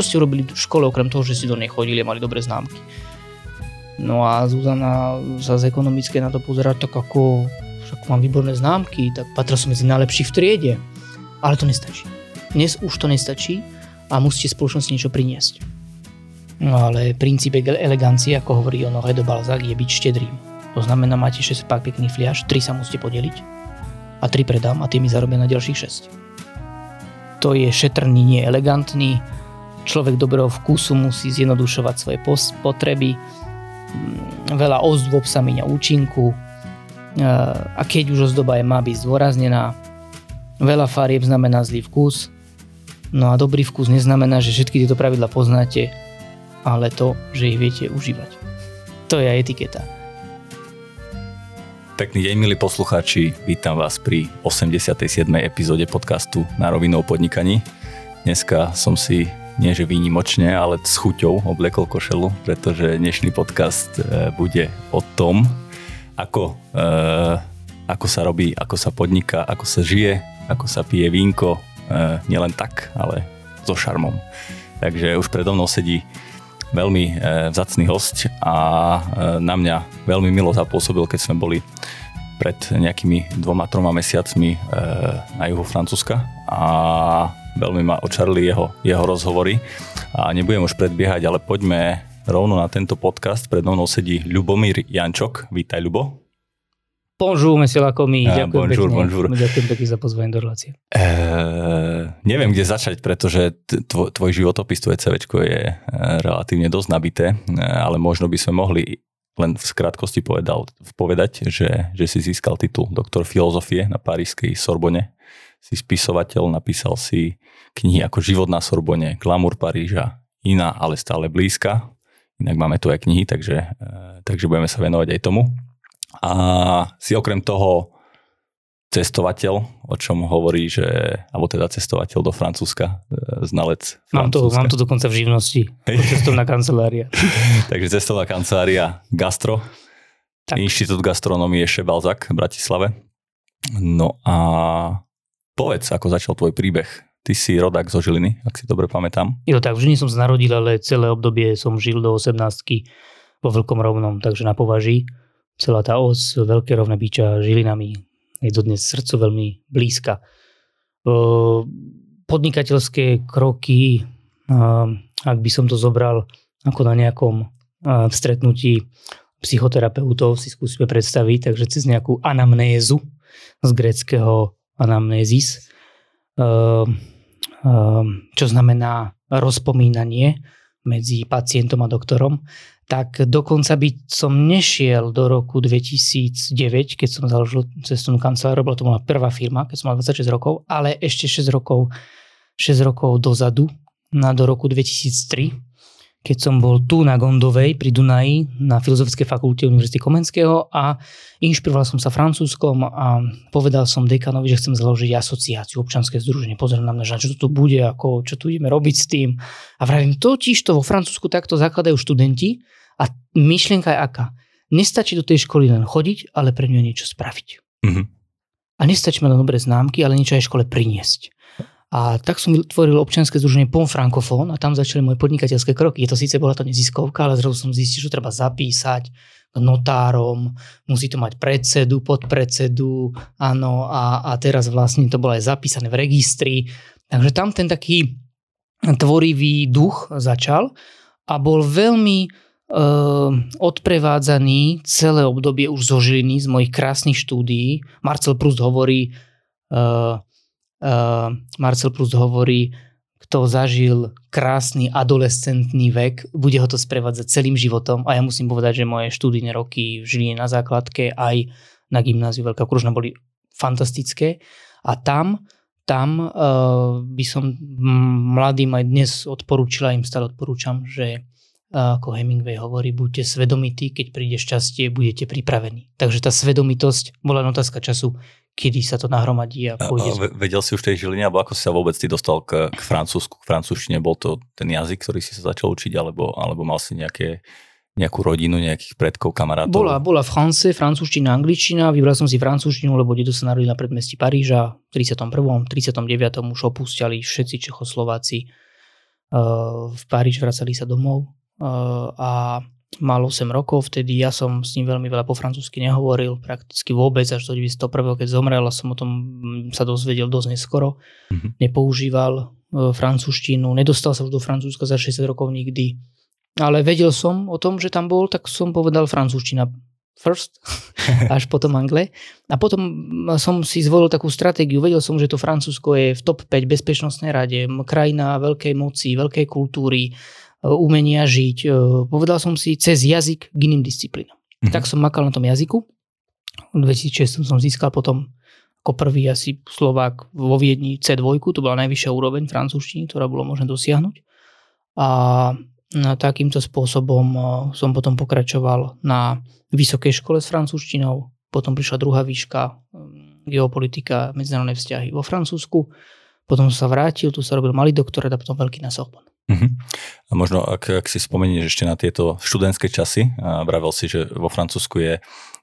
Čo ste robili v škole, okrem toho, že si do nej chodili a mali dobré známky? No a Zuzana sa z ekonomické na to pozerá tak ako, však mám výborné známky, tak patril som medzi najlepších v triede. Ale to nestačí. Dnes už to nestačí a musíte spoločnosti niečo priniesť. No ale princíp elegancie, ako hovorí ono Redo Balzac, je byť štedrým. To znamená, máte 6 pár pekných fliaž, 3 sa musíte podeliť a 3 predám a tými zarobia na ďalších 6. To je šetrný, nie elegantný. Človek dobrého vkusu musí zjednodušovať svoje potreby, Mm, veľa ozdôb sa míňa účinku a keď už ozdoba je má byť zdôraznená, veľa farieb znamená zlý vkus, no a dobrý vkus neznamená, že všetky tieto pravidla poznáte, ale to, že ich viete užívať. To je etiketa. Pekný deň, milí poslucháči, vítam vás pri 87. epizóde podcastu Na rovinu o podnikaní. Dneska som si nie že výnimočne, ale s chuťou oblekol košelu, pretože dnešný podcast e, bude o tom, ako, e, ako sa robí, ako sa podniká, ako sa žije, ako sa pije vínko, e, nielen tak, ale so šarmom. Takže už predo mnou sedí veľmi vzacný host a na mňa veľmi milo zapôsobil, keď sme boli pred nejakými dvoma, troma mesiacmi na juhu Francúzska a veľmi ma očarli jeho, jeho rozhovory a nebudem už predbiehať, ale poďme rovno na tento podcast. Pred mnou sedí Ľubomír Jančok. Vítaj, Ľubo. Bonjour, monsieur Lakomi. Ďakujem bonjour, pekne. Bonjour. Ďakujem pekne za pozvanie do relácie. E, neviem, kde začať, pretože tvoj, tvoj životopis, tvoje CV je e, relatívne dosť nabité, e, ale možno by sme mohli len v skrátkosti povedal, povedať, že, že si získal titul doktor filozofie na parískej Sorbonne si spisovateľ, napísal si knihy ako Život na Sorbone, Glamour Paríža, iná, ale stále blízka. Inak máme tu aj knihy, takže, e, takže budeme sa venovať aj tomu. A si okrem toho cestovateľ, o čom hovorí, že, alebo teda cestovateľ do Francúzska, e, znalec Francúzska. Mám to, mám to dokonca v živnosti, cestovná kancelária. Takže cestovná kancelária Gastro, tak. Inštitút gastronomie Šebalzak v Bratislave. No a Povedz, ako začal tvoj príbeh. Ty si rodák zo Žiliny, ak si dobre pamätám. Jo, tak v Žilini som sa narodil, ale celé obdobie som žil do 18 vo Veľkom rovnom, takže na považí. Celá tá os, Veľké rovné byča Žilinami je dodnes srdcu veľmi blízka. Podnikateľské kroky, ak by som to zobral ako na nejakom stretnutí psychoterapeutov, si skúsime predstaviť, takže cez nejakú anamnézu z greckého anamnézis, ehm, ehm, čo znamená rozpomínanie medzi pacientom a doktorom, tak dokonca by som nešiel do roku 2009, keď som založil cestovnú kanceláriu, bola to moja prvá firma, keď som mal 26 rokov, ale ešte 6 rokov, 6 rokov dozadu, na do roku 2003, keď som bol tu na Gondovej pri Dunaji na Filozofickej fakulte Univerzity Komenského a inšpiroval som sa francúzskom a povedal som dekanovi, že chcem založiť asociáciu občanské združenie. Pozriem na mňa, že čo to bude, ako, čo tu ideme robiť s tým. A vravím, totiž to vo Francúzsku takto zakladajú študenti a myšlienka je aká. Nestačí do tej školy len chodiť, ale pre ňu niečo spraviť. Mm-hmm. A nestačí mať dobré známky, ale niečo aj škole priniesť. A tak som vytvoril občianske združenie POM Frankofón a tam začali moje podnikateľské kroky. Je to síce bola to neziskovka, ale zrazu som zistil, že treba zapísať notárom, musí to mať predsedu, podpredsedu, áno, a, a teraz vlastne to bolo aj zapísané v registri. Takže tam ten taký tvorivý duch začal a bol veľmi e, odprevádzaný celé obdobie už zo Žiliny, z mojich krásnych štúdií. Marcel Prust hovorí, e, Marcel Proust hovorí, kto zažil krásny adolescentný vek, bude ho to sprevádzať celým životom. A ja musím povedať, že moje študijné roky v Žiline na základke aj na gymnáziu Veľká Kružna boli fantastické. A tam tam uh, by som mladým aj dnes odporúčila, im stále odporúčam, že uh, ako Hemingway hovorí, buďte svedomití, keď príde šťastie, budete pripravení. Takže tá svedomitosť bola otázka času, kedy sa to nahromadí a pôjde. A, a vedel si už tej Žiline, alebo ako si sa vôbec ty dostal k, k francúzsku, k francúzštine? Bol to ten jazyk, ktorý si sa začal učiť, alebo, alebo mal si nejaké, nejakú rodinu, nejakých predkov, kamarátov? Bola, bola France, francúzština, angličtina. Vybral som si francúzštinu, lebo dedo sa narodil na predmestí Paríža v 31. 39. už opúšťali všetci Čechoslováci v Paríž, vracali sa domov a mal 8 rokov, vtedy ja som s ním veľmi veľa po francúzsky nehovoril, prakticky vôbec až do 91. keď zomrel a som o tom sa dozvedel dosť neskoro. Mm-hmm. Nepoužíval e, francúzštinu, nedostal sa už do Francúzska za 60 rokov nikdy. Ale vedel som o tom, že tam bol, tak som povedal francúzština first, až potom angle. A potom som si zvolil takú stratégiu. Vedel som, že to Francúzsko je v top 5 bezpečnostnej rade, krajina veľkej moci, veľkej kultúry, umenia žiť. E, povedal som si cez jazyk k iným disciplínam. Mm-hmm. Tak som makal na tom jazyku. V 2006 som získal potom ako prvý asi Slovák vo Viedni C2, to bola najvyššia úroveň francúzštiny, ktorá bolo možné dosiahnuť. A takýmto spôsobom e, som potom pokračoval na vysokej škole s francúzštinou, potom prišla druhá výška geopolitika, medzinárodné vzťahy vo Francúzsku, potom som sa vrátil, tu sa robil malý doktorát a potom veľký na Sorbonne. Uh-huh. A možno, ak, ak si spomenieš ešte na tieto študentské časy, vravel si, že vo Francúzsku je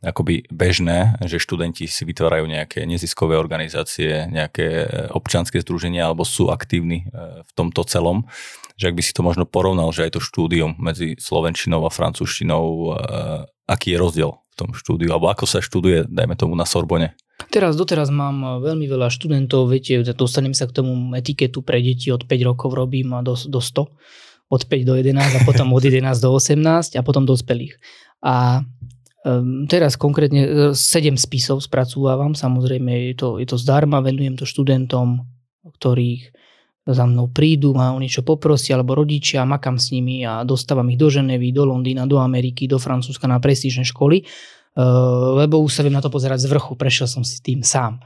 akoby bežné, že študenti si vytvárajú nejaké neziskové organizácie, nejaké e, občanské združenia alebo sú aktívni e, v tomto celom, že ak by si to možno porovnal, že aj to štúdium medzi slovenčinou a francúzštinou, e, aký je rozdiel v tom štúdiu, alebo ako sa študuje, dajme tomu na Sorbone? Teraz doteraz mám eh, veľmi veľa študentov, viete, dostanem sa k tomu etiketu pre deti od 5 rokov robím do, do 100, od 5 do 11 a potom od 11 do 18 a potom dospelých. A um, teraz konkrétne 7 eh, spisov spracúvam, samozrejme je to, je to zdarma, venujem to študentom, ktorých za mnou prídu, ma o niečo poprosia, alebo rodičia, makam s nimi a dostávam ich do Ženevy, do Londýna, do Ameriky, do Francúzska na prestížne školy Eh, lebo už sa viem na to pozerať z vrchu, prešiel som si tým sám.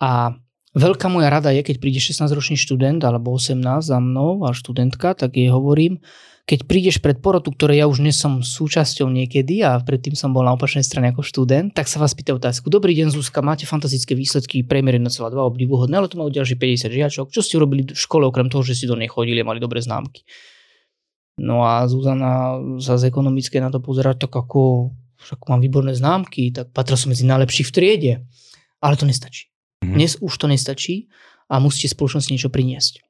A veľká moja rada je, keď príde 16-ročný študent alebo 18 za mnou a študentka, tak jej hovorím, keď prídeš pred porotu, ktoré ja už nesom súčasťou niekedy a predtým som bol na opačnej strane ako študent, tak sa vás pýta otázku. Dobrý deň Zuzka, máte fantastické výsledky, priemer 1,2 obdivuhodné, ale tu majú ďalší 50 žiačok. Čo ste urobili v škole okrem toho, že si do nej chodili a mali dobré známky? No a Zuzana sa z ekonomické na to pozerá tak ako však mám výborné známky, tak patril som medzi najlepších v triede. Ale to nestačí. Mm-hmm. Dnes už to nestačí a musíte spoločnosti niečo priniesť.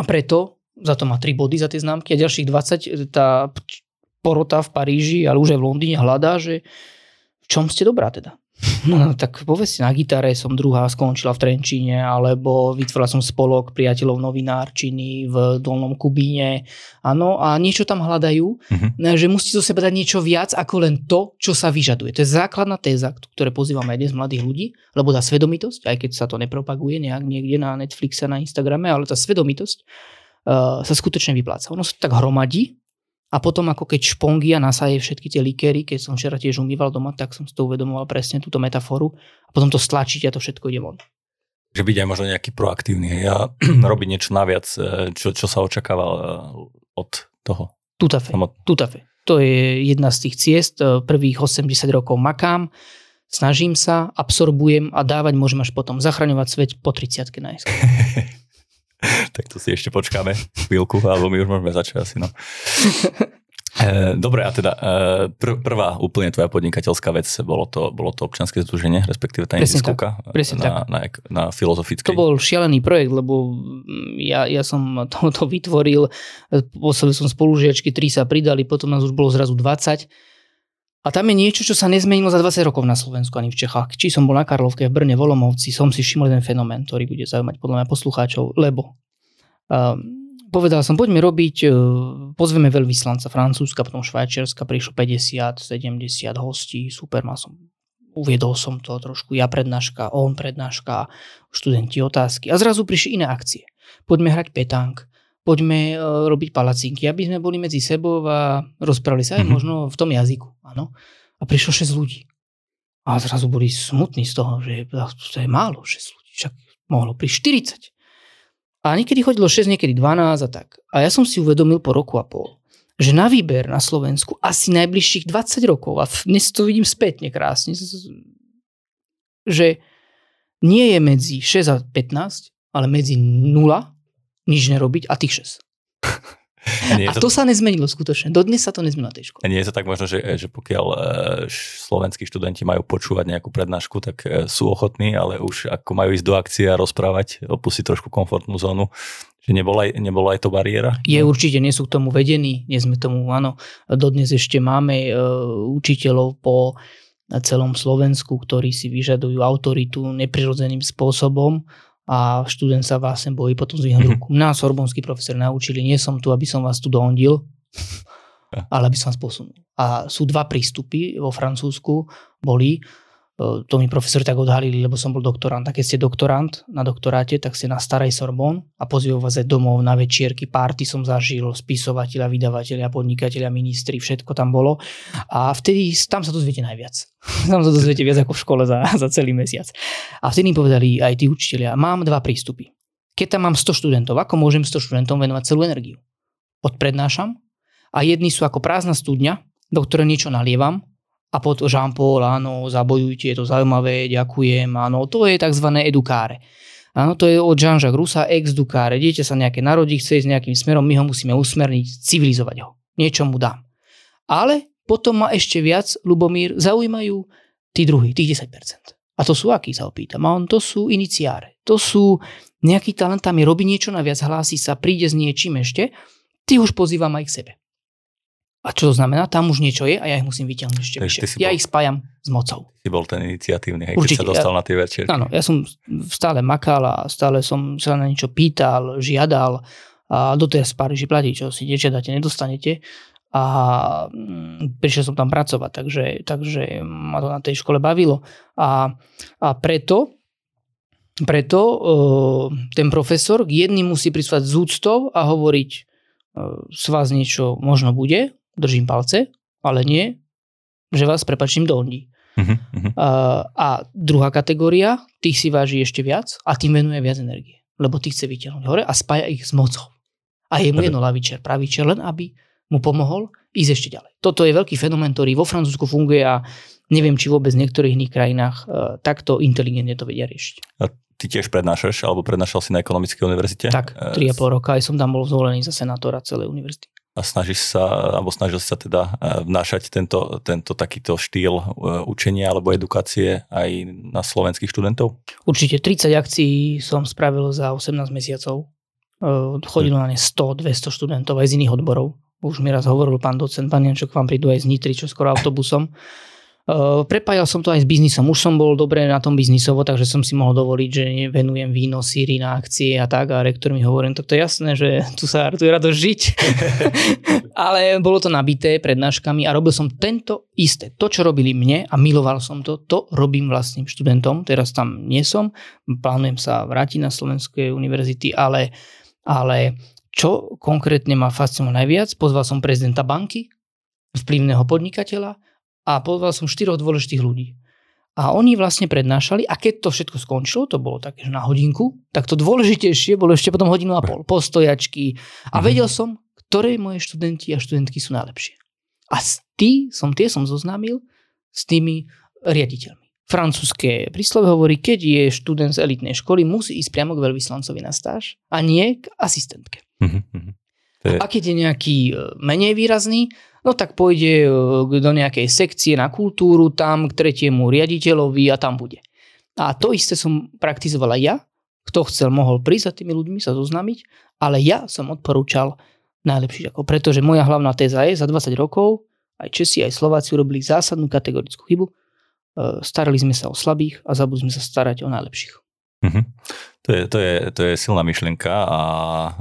A preto za to má 3 body za tie známky a ďalších 20 tá porota v Paríži, ale už aj v Londýne hľadá, že v čom ste dobrá teda. No, tak povedzte, na gitare som druhá, skončila v Trenčíne, alebo vytvorila som spolok priateľov novinárčiny v Dolnom Kubíne. Áno, a niečo tam hľadajú, uh-huh. že musíte zo seba dať niečo viac ako len to, čo sa vyžaduje. To je základná téza, ktoré pozývam aj dnes mladých ľudí, lebo tá svedomitosť, aj keď sa to nepropaguje nejak niekde na Netflixe, na Instagrame, ale tá svedomitosť uh, sa skutočne vypláca. Ono sa tak hromadí a potom ako keď špongia nasaje všetky tie likéry, keď som včera tiež umýval doma, tak som si to uvedomoval presne túto metaforu a potom to stlačiť a to všetko ide von. Že byť aj možno nejaký proaktívny a robiť niečo naviac, e, čo, čo sa očakáva e, od toho. Tutafe. Tutafe. To je jedna z tých ciest. E, prvých 80 rokov makám, snažím sa, absorbujem a dávať môžem až potom. Zachraňovať svet po 30 najskôr. tak to si ešte počkáme chvíľku, alebo my už môžeme začať asi. No. E, dobre, a teda e, pr- prvá úplne tvoja podnikateľská vec, bolo to, bolo to občanské združenie, respektíve tá neziskovka na, na, na filozofickej. To bol šialený projekt, lebo ja, ja som to, to vytvoril, poslali som spolužiačky, tri sa pridali, potom nás už bolo zrazu 20 a tam je niečo, čo sa nezmenilo za 20 rokov na Slovensku ani v Čechách. Či som bol na Karlovke, v Brne, Volomovci, som si všimol jeden fenomén, ktorý bude zaujímať podľa mňa poslucháčov, lebo uh, povedal som, poďme robiť, uh, pozveme veľvyslanca Francúzska, potom Švajčiarska, prišlo 50, 70 hostí, super, mal som uviedol som to trošku, ja prednáška, on prednáška, študenti otázky a zrazu prišli iné akcie. Poďme hrať petánk, poďme uh, robiť palacinky, aby sme boli medzi sebou a rozprávali sa aj mm-hmm. možno v tom jazyku. Áno. A prišlo 6 ľudí. A zrazu boli smutní z toho, že to je málo 6 ľudí, však mohlo prísť 40. A niekedy chodilo 6, niekedy 12 a tak. A ja som si uvedomil po roku a pol, že na výber na Slovensku asi najbližších 20 rokov, a dnes to vidím spätne krásne, že nie je medzi 6 a 15, ale medzi 0 nič nerobiť a tých 6. A, a to, to sa nezmenilo skutočne. Dodnes sa to nezmenilo na tej škole. A nie je to tak možno, že, že pokiaľ e, slovenskí študenti majú počúvať nejakú prednášku, tak e, sú ochotní, ale už ako majú ísť do akcie a rozprávať, opustiť trošku komfortnú zónu, že nebola, nebola aj to bariéra? Je určite, nie sú k tomu vedení, nie sme tomu, áno. Dodnes ešte máme uh, učiteľov po celom Slovensku, ktorí si vyžadujú autoritu neprirodzeným spôsobom a študent sa vlastne bojí potom zvyhnúť mm-hmm. ruku. Nás sorbonskí profesori naučili, nie som tu, aby som vás tu dohondil, ale aby som vás posunul. A sú dva prístupy vo Francúzsku, boli to mi profesori tak odhalili, lebo som bol doktorant. A keď ste doktorant na doktoráte, tak ste na starej Sorbon a pozývajú vás aj domov na večierky, párty som zažil, spisovateľa, vydavateľia, podnikateľia, ministri, všetko tam bolo. A vtedy tam sa dozviete najviac. tam sa dozviete viac ako v škole za, za celý mesiac. A vtedy mi povedali aj tí učiteľia, mám dva prístupy. Keď tam mám 100 študentov, ako môžem 100 študentom venovať celú energiu? Odprednášam a jedni sú ako prázdna studňa, do ktorej niečo nalievam a pod Jean-Paul, áno, zabojujte, je to zaujímavé, ďakujem, áno, to je tzv. edukáre. Áno, to je od Jean-Jacques Rusa, ex dukáre. Dieťa sa nejaké narodí, chce ísť nejakým smerom, my ho musíme usmerniť, civilizovať ho. Niečo mu dám. Ale potom ma ešte viac, Lubomír, zaujímajú tí druhí, tých 10%. A to sú akí, sa opýtam. A on to sú iniciáre. To sú nejaký talent, tam je, robí niečo naviac, hlási sa, príde s niečím ešte, ty už pozývam aj k sebe. A čo to znamená? Tam už niečo je a ja ich musím vyťahnuť ešte vyššie. Ja bol, ich spájam s mocou. Ty bol ten iniciatívny, hej, Určite, keď sa dostal ja, na tie večierky. Áno, ja som stále makal a stále som sa na niečo pýtal, žiadal a doteraz pár že platí, čo si nežiadate, nedostanete a mm, prišiel som tam pracovať, takže, takže ma to na tej škole bavilo a, a preto preto uh, ten profesor k jedným musí prisvať z úctou a hovoriť, uh, s vás niečo možno bude, držím palce, ale nie, že vás prepačím do ondí. Uh-huh, uh-huh. A, druhá kategória, tých si váži ešte viac a tým venuje viac energie. Lebo tých chce vyťahnuť hore a spája ich s mocou. A je mu jedno lavičer, pravičer, len aby mu pomohol ísť ešte ďalej. Toto je veľký fenomén, ktorý vo Francúzsku funguje a neviem, či vôbec v niektorých iných krajinách uh, takto inteligentne to vedia riešiť. A ty tiež prednášaš, alebo prednášal si na ekonomickej univerzite? Tak, 3,5 roka aj som tam bol zvolený za senátora celej univerzity a snažíš sa, alebo snažil sa teda e, vnášať tento, tento takýto štýl e, učenia alebo edukácie aj na slovenských študentov? Určite 30 akcií som spravil za 18 mesiacov. E, chodilo na ne 100-200 študentov aj z iných odborov. Už mi raz hovoril pán docent, pán Jančok, vám prídu aj z Nitry, čo skoro autobusom. Uh, prepájal som to aj s biznisom. Už som bol dobre na tom biznisovo, takže som si mohol dovoliť, že venujem víno, síry na akcie a tak. A rektor mi hovoril, tak to je jasné, že tu sa tu je radosť žiť. Ale bolo to nabité prednáškami a robil som tento isté. To, čo robili mne a miloval som to, to robím vlastným študentom. Teraz tam nie som. Plánujem sa vrátiť na Slovenskej univerzity, ale, ale čo konkrétne ma fascinovalo najviac, pozval som prezidenta banky, vplyvného podnikateľa, a pozval som štyroch dôležitých ľudí. A oni vlastne prednášali a keď to všetko skončilo, to bolo také, že na hodinku, tak to dôležitejšie bolo ešte potom hodinu a pol, postojačky. A mhm. vedel som, ktoré moje študenti a študentky sú najlepšie. A tí som, tie som zoznámil s tými riaditeľmi. Francúzske príslove hovorí, keď je študent z elitnej školy, musí ísť priamo k veľvyslancovi na stáž a nie k asistentke. Uh-huh. A keď je nejaký e, menej výrazný, no tak pôjde e, do nejakej sekcie na kultúru, tam k tretiemu riaditeľovi a tam bude. A to isté som praktizovala ja. Kto chcel, mohol prísť za tými ľuďmi, sa zoznámiť, ale ja som odporúčal najlepší ako, pretože moja hlavná téza je, za 20 rokov aj Česi, aj Slováci urobili zásadnú kategorickú chybu. E, starali sme sa o slabých a zabudli sme sa starať o najlepších. Mm-hmm. To, je, to, je, to je silná myšlienka a e,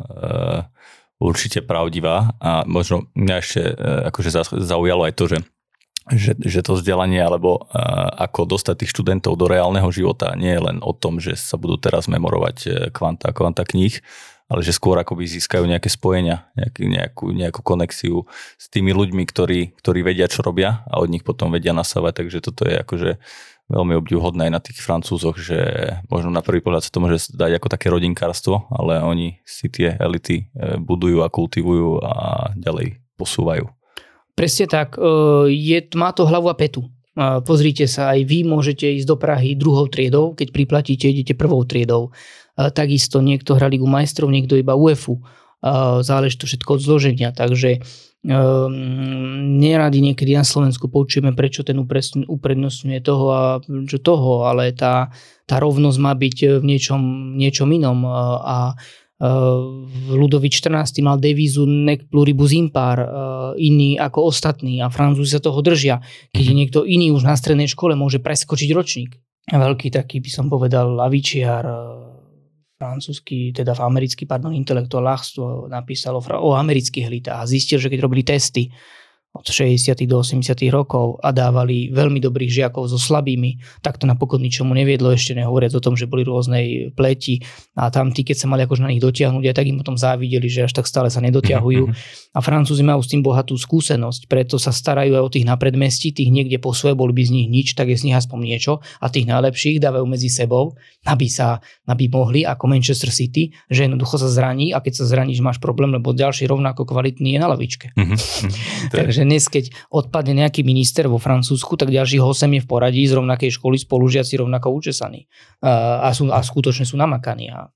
určite pravdivá. A možno mňa ešte e, akože zaujalo aj to, že že, že to vzdelanie alebo uh, ako dostať tých študentov do reálneho života nie je len o tom, že sa budú teraz memorovať e, kvanta, kvanta kníh, ale že skôr akoby získajú nejaké spojenia, nejaký, nejakú, nejakú konexiu s tými ľuďmi, ktorí, ktorí vedia, čo robia a od nich potom vedia nasávať, takže toto je akože veľmi obdivhodné aj na tých Francúzoch, že možno na prvý pohľad sa to môže dať ako také rodinkárstvo, ale oni si tie elity e, budujú a kultivujú a ďalej posúvajú. Presne tak. E, je, má to hlavu a petu. Pozrite sa, aj vy môžete ísť do Prahy druhou triedou, keď priplatíte, idete prvou triedou. Takisto niekto hrá Ligu majstrov, niekto iba UEFu. Záleží to všetko od zloženia, takže neradi niekedy na Slovensku počujeme, prečo ten uprednostňuje toho a čo toho, ale tá, tá rovnosť má byť v niečom, niečom inom a Ludovič 14. mal devízu nec pluribus impar, iný ako ostatní a Francúzi sa toho držia. Keď je niekto iný už na strednej škole, môže preskočiť ročník. Veľký taký by som povedal lavičiar, francúzsky, teda v americký, pardon, intelektuál Lachs napísal o, o amerických elitách a zistil, že keď robili testy od 60. do 80. rokov a dávali veľmi dobrých žiakov so slabými, tak to napokon ničomu neviedlo, ešte nehovoriac o tom, že boli rôznej pleti a tam tí, keď sa mali akož na nich dotiahnuť, aj tak im potom závideli, že až tak stále sa nedotiahujú. Mhm, mhm. A Francúzi majú s tým bohatú skúsenosť, preto sa starajú aj o tých na predmestí, tých niekde po svoje, boli by z nich nič, tak je z nich aspoň niečo a tých najlepších dávajú medzi sebou, aby sa aby mohli ako Manchester City, že jednoducho sa zraní a keď sa zraníš, máš problém, lebo ďalší rovnako kvalitný je na lavičke. Mm-hmm. Takže že dnes, keď odpadne nejaký minister vo Francúzsku, tak ďalších 8 je v poradí z rovnakej školy spolužiaci rovnako učesaní. A, sú, a skutočne sú namakaní. A...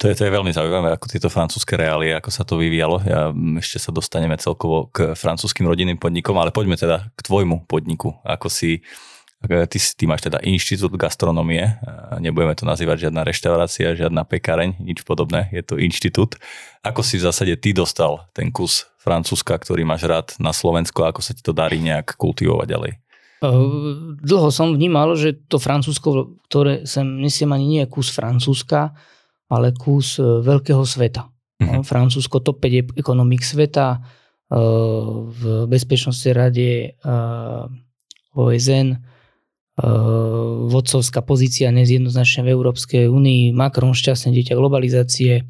To je, to je veľmi zaujímavé, ako tieto francúzske reálie, ako sa to vyvíjalo. Ja, ešte sa dostaneme celkovo k francúzským rodinným podnikom, ale poďme teda k tvojmu podniku. Ako si Ty, ty máš teda inštitút gastronomie, nebudeme to nazývať žiadna reštaurácia, žiadna pekareň, nič podobné, je to inštitút. Ako si v zásade ty dostal ten kus Francúzska, ktorý máš rád na Slovensku a ako sa ti to darí nejak kultivovať ďalej? Dlho som vnímal, že to Francúzsko, ktoré sem nesiem ani nie je kus Francúzska, ale kus e, veľkého sveta. Mm-hmm. Francúzsko top 5 ekonomik sveta, e, v Bezpečnostnej rade e, OSN, vodcovská pozícia nezjednoznačne v Európskej únii, Macron šťastné dieťa globalizácie,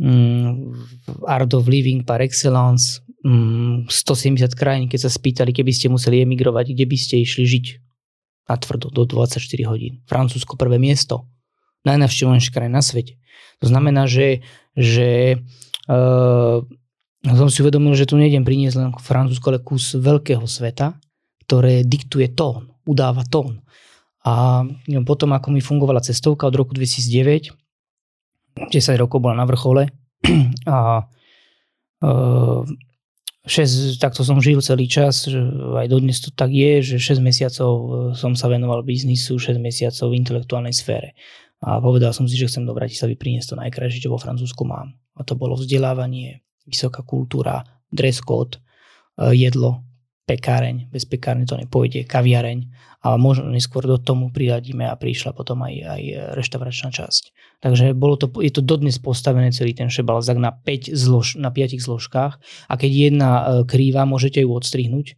mm, art of living par excellence, 170 mm, krajín, keď sa spýtali, keby ste museli emigrovať, kde by ste išli žiť na tvrdo do 24 hodín. Francúzsko prvé miesto. Najnavštevovanejšia krajina na svete. To znamená, že, že uh, som si uvedomil, že tu nejdem priniesť len Francúzsko, ale kus veľkého sveta, ktoré diktuje tón, udáva tón. A potom, ako mi fungovala cestovka od roku 2009, 10 rokov bola na vrchole a 6, takto som žil celý čas, aj dodnes to tak je, že 6 mesiacov e, som sa venoval biznisu, 6 mesiacov v intelektuálnej sfére. A povedal som si, že chcem do Bratislavy priniesť to najkrajšie, čo vo Francúzsku mám. A to bolo vzdelávanie, vysoká kultúra, dress code, e, jedlo, pekáreň, bez pekárne to nepôjde, kaviareň a možno neskôr do tomu priradíme a prišla potom aj, aj reštauračná časť. Takže bolo to, je to dodnes postavené celý ten šebalzak na 5 zlož, na 5 zložkách a keď jedna e, krýva, môžete ju odstrihnúť e,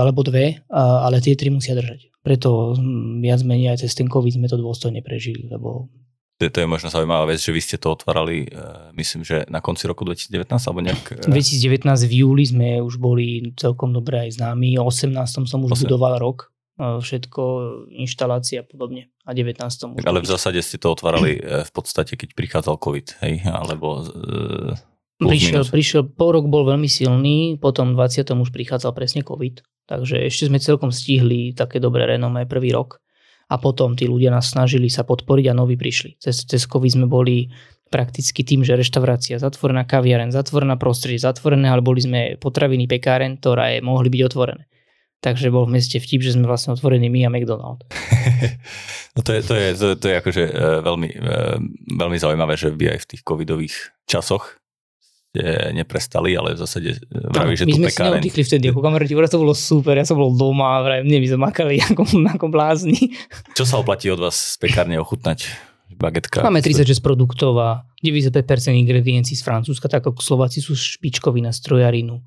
alebo dve, e, ale tie tri musia držať. Preto viac menej aj cez ten COVID sme to dôstojne prežili, lebo to, to je možno zaujímavá vec, že vy ste to otvárali, myslím, že na konci roku 2019 alebo nejak... 2019 v júli sme už boli celkom dobre aj známi, o 18. som už 8. budoval rok, všetko, inštalácia a podobne. A 19. Tak, ale v zásade ste to otvárali v podstate, keď prichádzal COVID, hej? Alebo... E, prišiel, prišiel, pol rok bol veľmi silný, potom 20. už prichádzal presne COVID. Takže ešte sme celkom stihli také dobré renomé prvý rok. A potom tí ľudia nás snažili sa podporiť a noví prišli. Cez, cez COVID sme boli prakticky tým, že reštaurácia zatvorená, kaviaren zatvorená, prostredie zatvorené, ale boli sme potraviny, pekáren, ktoré mohli byť otvorené. Takže bol v meste vtip, že sme vlastne otvorení my a McDonald. no to je, to je, to, to je akože e, veľmi, e, veľmi zaujímavé, že vy aj v tých covidových časoch ste neprestali, ale v zásade e, vraví, že my tu sme pekáren... si vtedy ako kamaráti, to bolo super, ja som bol doma a vravím, my sme makali ako, ako blázni. Čo sa oplatí od vás z pekárne ochutnať? Bagetka. Máme 36 produktov a 95% ingrediencií z Francúzska, tak ako Slováci sú špičkoví na strojarinu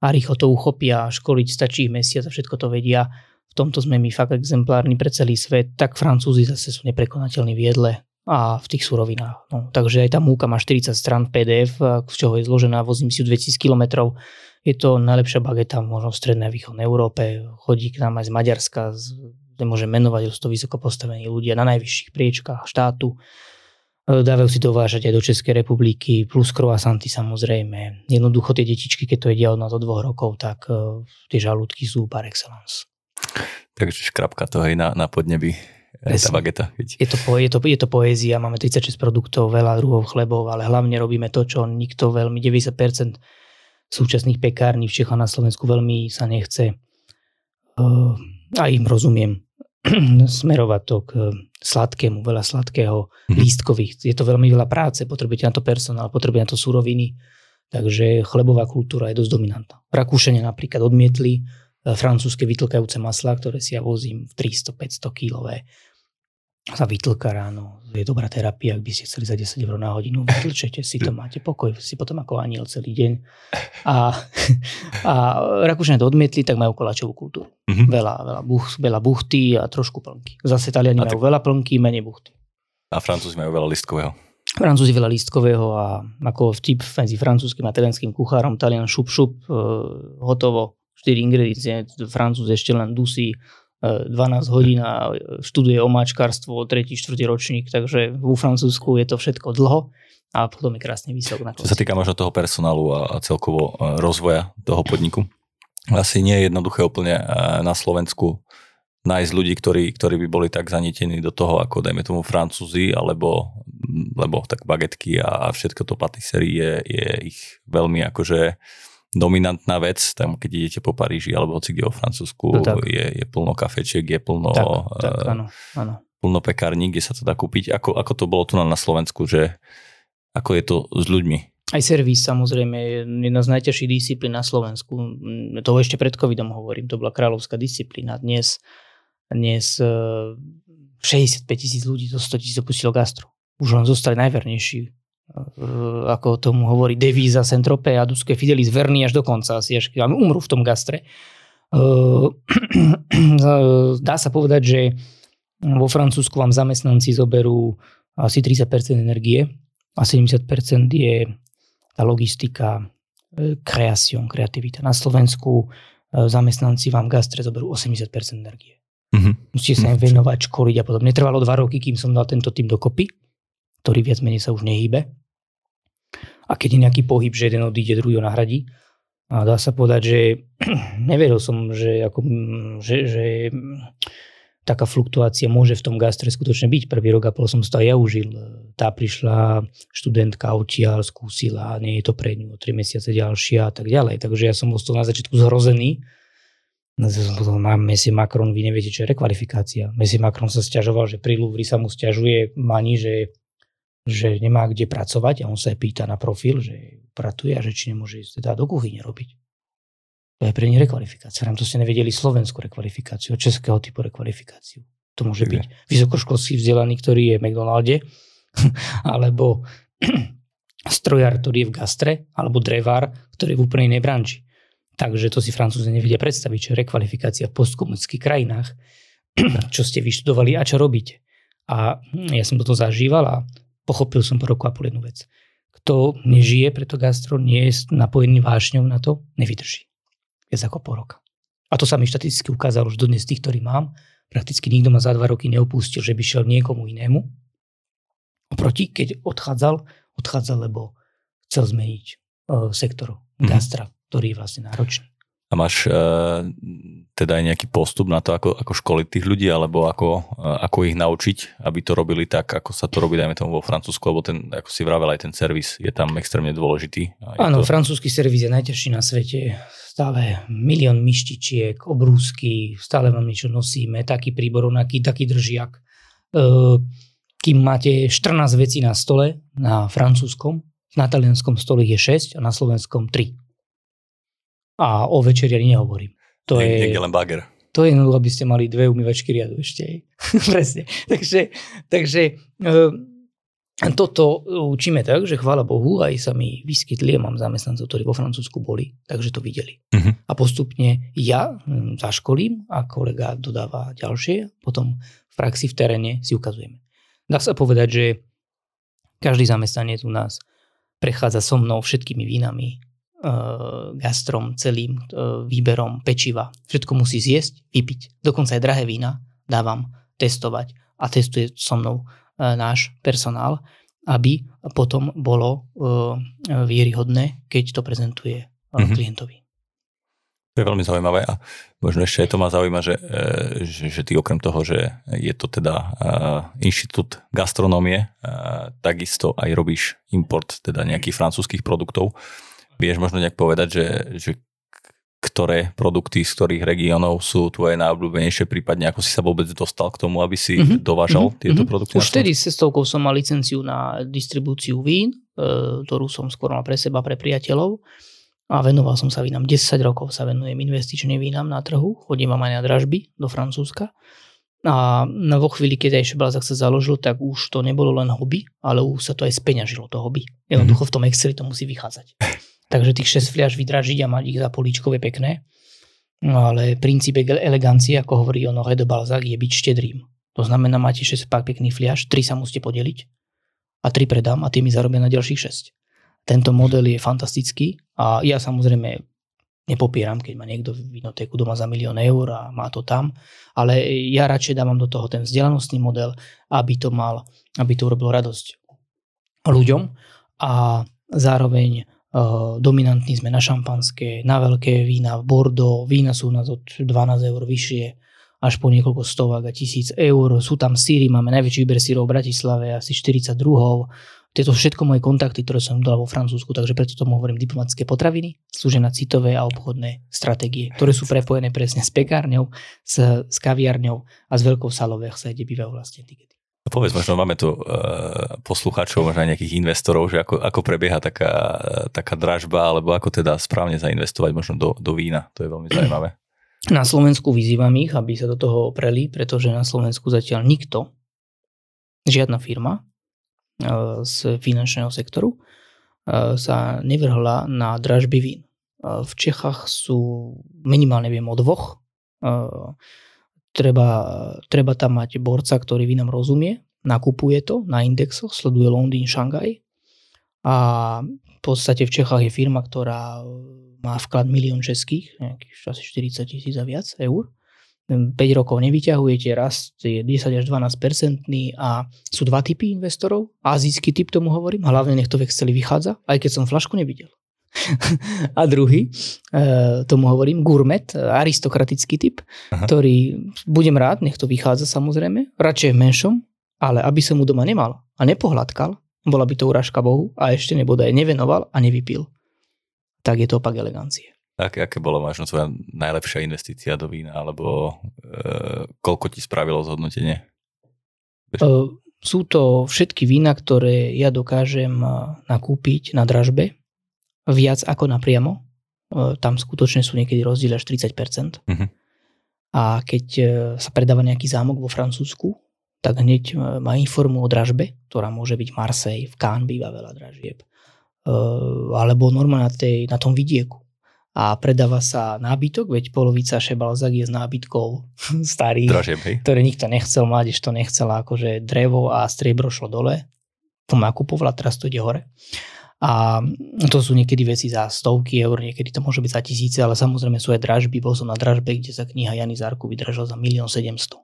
a rýchlo to uchopia, školiť stačí mesiac a všetko to vedia. V tomto sme my fakt exemplárni pre celý svet, tak Francúzi zase sú neprekonateľní v jedle a v tých surovinách. No, takže aj tá múka má 40 stran v PDF, z čoho je zložená, vozím si ju 2000 km. Je to najlepšia bageta možno v strednej a východnej Európe. Chodí k nám aj z Maďarska, nemôžem menovať, sú to vysoko postavení ľudia na najvyšších priečkách štátu. E, dávajú si dovážať aj do Českej republiky, plus croissanty samozrejme. Jednoducho tie detičky, keď to jedia od nás od dvoch rokov, tak uh, tie žalúdky sú par excellence. Takže škrapka to aj na, na podnebi. E, tá bageta. Je to, je, to, je to poézia, máme 36 produktov, veľa druhov chlebov, ale hlavne robíme to, čo nikto veľmi, 90% súčasných pekární v Čechách na Slovensku veľmi sa nechce. Uh, a im rozumiem smerovať to k sladkému, veľa sladkého, mm-hmm. lístkových. Je to veľmi veľa práce, potrebujete na to personál, potrebujete na to suroviny, takže chlebová kultúra je dosť dominantná. Rakúšania napríklad odmietli e, francúzske vytlkajúce maslá, ktoré si ja vozím v 300-500 kilové za vytlka ráno. Je dobrá terapia, ak by ste chceli za 10 eur na hodinu. Vytlčete si to, máte pokoj, si potom ako aniel celý deň. A, a Rakúšania to odmietli, tak majú koláčovú kultúru. Mm-hmm. Veľa, veľa, buch, veľa buchty a trošku plnky. Zase Taliani majú veľa plnky, menej buchty. A Francúzi majú veľa listkového. Francúzi veľa listkového a ako vtip medzi francúzským a talianským kuchárom, Talian šup šup, e, hotovo, 4 ingrediencie, Francúz ešte len dusí 12 hodín a študuje omáčkarstvo, 3. 4. ročník, takže vo Francúzsku je to všetko dlho a potom je krásne vysok na Čo sa týka možno toho personálu a, celkovo e, rozvoja toho podniku, asi nie je jednoduché úplne e, na Slovensku nájsť ľudí, ktorí, ktorí by boli tak zanitení do toho, ako dajme tomu Francúzi, alebo lebo tak bagetky a všetko to patisserie je, je ich veľmi akože dominantná vec, tam keď idete po Paríži alebo hoci kde vo Francúzsku, no je, je plno kafečiek, je plno, tak, tak, uh, áno, áno. plno pekární, kde sa to dá kúpiť. Ako, ako to bolo tu na, na Slovensku, že ako je to s ľuďmi? Aj servis samozrejme je jedna z najťažších disciplín na Slovensku. To ešte pred covidom hovorím, to bola kráľovská disciplína. Dnes, dnes 65 e, tisíc ľudí zo 100 tisíc opustilo gastro. Už len zostali najvernejší Eh, ako tomu hovorí devíza Centrope a Duske Fidelis verný až do konca, asi až umrú v tom gastre. Eh, dá sa povedať, že vo Francúzsku vám zamestnanci zoberú asi 30% energie a 70% je tá logistika, kreacion, eh, kreativita. Na Slovensku zamestnanci vám v gastre zoberú 80% energie. Mm-hmm. Musíte sa im mhm. venovať, školiť a podobne. Netrvalo dva roky, kým som dal tento tým dokopy ktorý viac menej sa už nehýbe. A keď je nejaký pohyb, že jeden odíde, druhý ho nahradí. A dá sa povedať, že neveril som, že, ako, že, že taká fluktuácia môže v tom gastre skutočne byť. Prvý rok a pol som to aj ja užil. Tá prišla študentka odtiaľ, skúsila, nie je to pre ňu, tri mesiace ďalšia a tak ďalej. Takže ja som bol na začiatku zhrozený. Potom mám Messi Macron, vy neviete, čo je rekvalifikácia. Messi Macron sa stiažoval, že pri Louvre sa mu stiažuje Mani, že že nemá kde pracovať a on sa pýta na profil, že pratuje a že či nemôže ísť teda do kuchyne robiť. To je pre nich rekvalifikácia. Nám to ste nevedeli slovenskú rekvalifikáciu, českého typu rekvalifikáciu. To môže byť vysokoškolský vzdelaný, ktorý je v McDonalde, alebo strojar, ktorý je v gastre, alebo drevár, ktorý je v úplnej inej branži. Takže to si Francúzi nevedia predstaviť, čo je rekvalifikácia v postkomunických krajinách, čo ste vyštudovali a čo robíte. A ja som toto zažíval a pochopil som po roku a pol jednu vec. Kto nežije pre to gastro, nie je napojený vášňou na to, nevydrží. Viac ako po roka. A to sa mi štatisticky ukázalo už dodnes tých, ktorí mám. Prakticky nikto ma za dva roky neopustil, že by šiel niekomu inému. Oproti, keď odchádzal, odchádzal, lebo chcel zmeniť uh, sektor mm. gastra, ktorý je vlastne náročný. A máš uh, teda aj nejaký postup na to, ako, ako školiť tých ľudí, alebo ako, uh, ako ich naučiť, aby to robili tak, ako sa to robí, dajme tomu vo Francúzsku, lebo ten, ako si vravel, aj ten servis je tam extrémne dôležitý. Áno, to... francúzsky servis je najťažší na svete. Stále milión myštičiek, obrúsky, stále vám niečo nosíme, taký príbor, onaký, taký držiak. Uh, kým máte 14 vecí na stole, na francúzskom, na talianskom stole je 6 a na slovenskom 3 a o večeri ani nehovorím. To Nie, je, niekde len bager. To je jednoducho, aby ste mali dve umývačky riadu ešte. Presne. takže takže uh, toto učíme tak, že chvála Bohu, aj sa mi vyskytli, a mám zamestnancov, ktorí vo Francúzsku boli, takže to videli. Uh-huh. A postupne ja hm, zaškolím a kolega dodáva ďalšie, potom v praxi v teréne si ukazujeme. Dá sa povedať, že každý zamestnanec u nás prechádza so mnou všetkými vínami, Eh, gastrom, celým eh, výberom pečiva. Všetko musí zjesť, vypiť. Dokonca aj drahé vína dávam testovať a testuje so mnou eh, náš personál, aby potom bolo vieryhodné, keď to prezentuje mm-hmm. klientovi. To je veľmi zaujímavé a možno ešte aj to ma zaujíma, že, že, že ty okrem toho, že je to teda uh, inštitút gastronómie, uh, takisto aj robíš import teda nejakých francúzských produktov. Vieš možno nejak povedať, že, že ktoré produkty z ktorých regiónov sú tvoje najobľúbenejšie, prípadne ako si sa vôbec dostal k tomu, aby si mm-hmm. dovážal mm-hmm. tieto produkty? Už vtedy s cestovkou som mal licenciu na distribúciu vín, e, ktorú som skôr mal pre seba, pre priateľov a venoval som sa vínam. 10 rokov sa venujem investičným vínam na trhu, chodím aj na dražby do Francúzska. A vo chvíli, keď ešte Balzak sa založil, tak už to nebolo len hobby, ale už sa to aj speňažilo, to hobby. Jednoducho v tom Exceli to musí vychádzať. Takže tých 6 fliaž vydražiť a mať ich za políčkov je pekné. No ale princíp elegancie, ako hovorí Honoré de Balzac, je byť štedrým. To znamená, máte 6 pak pekných fliaž, 3 sa musíte podeliť a 3 predám a tie mi zarobia na ďalších 6. Tento model je fantastický a ja samozrejme nepopieram, keď má niekto vinotéku doma za milión eur a má to tam, ale ja radšej dávam do toho ten vzdelanostný model, aby to mal, aby to urobilo radosť ľuďom a zároveň dominantní sme na šampanské, na veľké vína v Bordeaux, vína sú nás od 12 eur vyššie až po niekoľko stovák a tisíc eur. Sú tam síry, máme najväčší výber sírov v Bratislave, asi 42 tieto všetko moje kontakty, ktoré som dal vo Francúzsku, takže preto tomu hovorím diplomatické potraviny, slúžia na citové a obchodné stratégie, ktoré sú prepojené presne s pekárňou, s, s kaviarňou a s veľkou salou sa kde bývajú vlastne tikety. No povedz, možno máme tu uh, poslucháčov, možno aj nejakých investorov, že ako, ako prebieha taká, taká dražba, alebo ako teda správne zainvestovať možno do, do vína. To je veľmi zaujímavé. Na Slovensku vyzývam ich, aby sa do toho opreli, pretože na Slovensku zatiaľ nikto, žiadna firma, z finančného sektoru sa nevrhla na dražby vín. V Čechách sú minimálne viem o dvoch. Treba, treba tam mať borca, ktorý vínam rozumie, nakupuje to na indexoch, sleduje Londýn, Šangaj a v podstate v Čechách je firma, ktorá má vklad milión českých, nejakých asi 40 tisíc a viac eur 5 rokov nevyťahujete, rast je 10 až 12 percentný a sú dva typy investorov. Azijský typ tomu hovorím, hlavne nech to v Exceli vychádza, aj keď som flašku nevidel. A druhý, e, tomu hovorím, gourmet, aristokratický typ, Aha. ktorý budem rád, nech to vychádza samozrejme, radšej v menšom, ale aby som mu doma nemal a nepohľadkal, bola by to urážka Bohu a ešte nebodaj nevenoval a nevypil. Tak je to opak elegancie. Aké, aké bolo možno tvoja najlepšia investícia do vína, alebo e, koľko ti spravilo zhodnotenie? Uh, sú to všetky vína, ktoré ja dokážem e, nakúpiť na dražbe viac ako napriamo. Uh, tam skutočne sú niekedy rozdiely až 30%. Uh-huh. Mhm. A keď sa predáva nejaký zámok vo Francúzsku, tak hneď ma informujú o dražbe, ktorá môže byť Marseille, v Cannes býva veľa dražieb, alebo normálne na, tej, na tom vidieku a predáva sa nábytok, veď polovica Šebalzak je z nábytkov starých, Dražeb, ktoré nikto nechcel ešte to nechcela akože drevo a striebro šlo dole, to nakupovala, teraz to ide hore. A to sú niekedy veci za stovky eur, niekedy to môže byť za tisíce, ale samozrejme sú aj dražby. Bol som na dražbe, kde sa kniha Jany Zárku vydražila za 1 700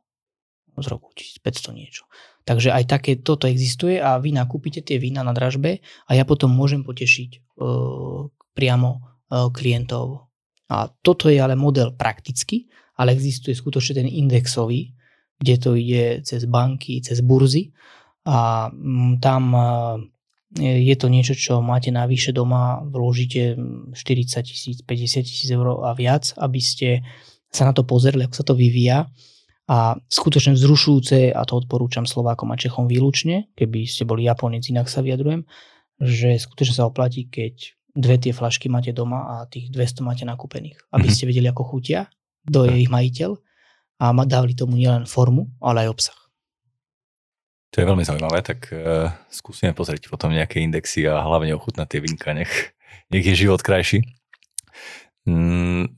z roku 1500 niečo. Takže aj také toto existuje a vy nakúpite tie vína na dražbe a ja potom môžem potešiť uh, priamo E, klientov. A toto je ale model praktický, ale existuje skutočne ten indexový, kde to ide cez banky, cez burzy a mm, tam e, je to niečo, čo máte navyše doma, vložíte 40 tisíc, 50 tisíc eur a viac, aby ste sa na to pozreli, ako sa to vyvíja. A skutočne vzrušujúce, a to odporúčam Slovákom a Čechom výlučne, keby ste boli Japonec, inak sa vyjadrujem, že skutočne sa oplatí, keď dve tie flašky máte doma a tých 200 máte nakúpených. Aby mm-hmm. ste vedeli, ako chutia, kto je ich majiteľ a dali tomu nielen formu, ale aj obsah. To je veľmi zaujímavé, tak uh, skúsime pozrieť potom nejaké indexy a hlavne ochutnať tie vinka, nech, nech je život krajší. Mm,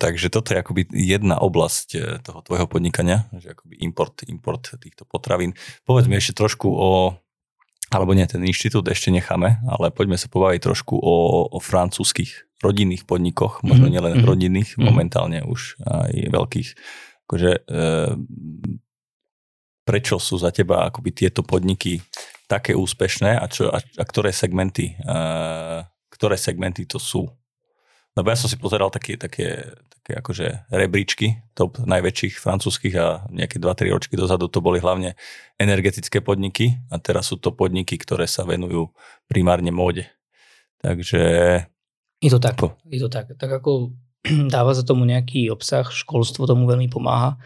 takže toto je akoby jedna oblasť eh, toho tvojho podnikania, že akoby import, import týchto potravín. Povedz mi ešte trošku o alebo nie, ten inštitút ešte necháme, ale poďme sa pobaviť trošku o, o francúzskych rodinných podnikoch, možno mm-hmm. nielen mm-hmm. rodinných, mm-hmm. momentálne už aj veľkých. Akože, e, prečo sú za teba akoby tieto podniky také úspešné a, čo, a, a ktoré segmenty e, ktoré segmenty to sú? Lebo ja som si pozeral také, také, také akože rebríčky top najväčších francúzskych a nejaké 2-3 ročky dozadu to boli hlavne energetické podniky a teraz sú to podniky, ktoré sa venujú primárne móde. Takže... Je to tak, je to tak. Tak ako dáva sa tomu nejaký obsah, školstvo tomu veľmi pomáha.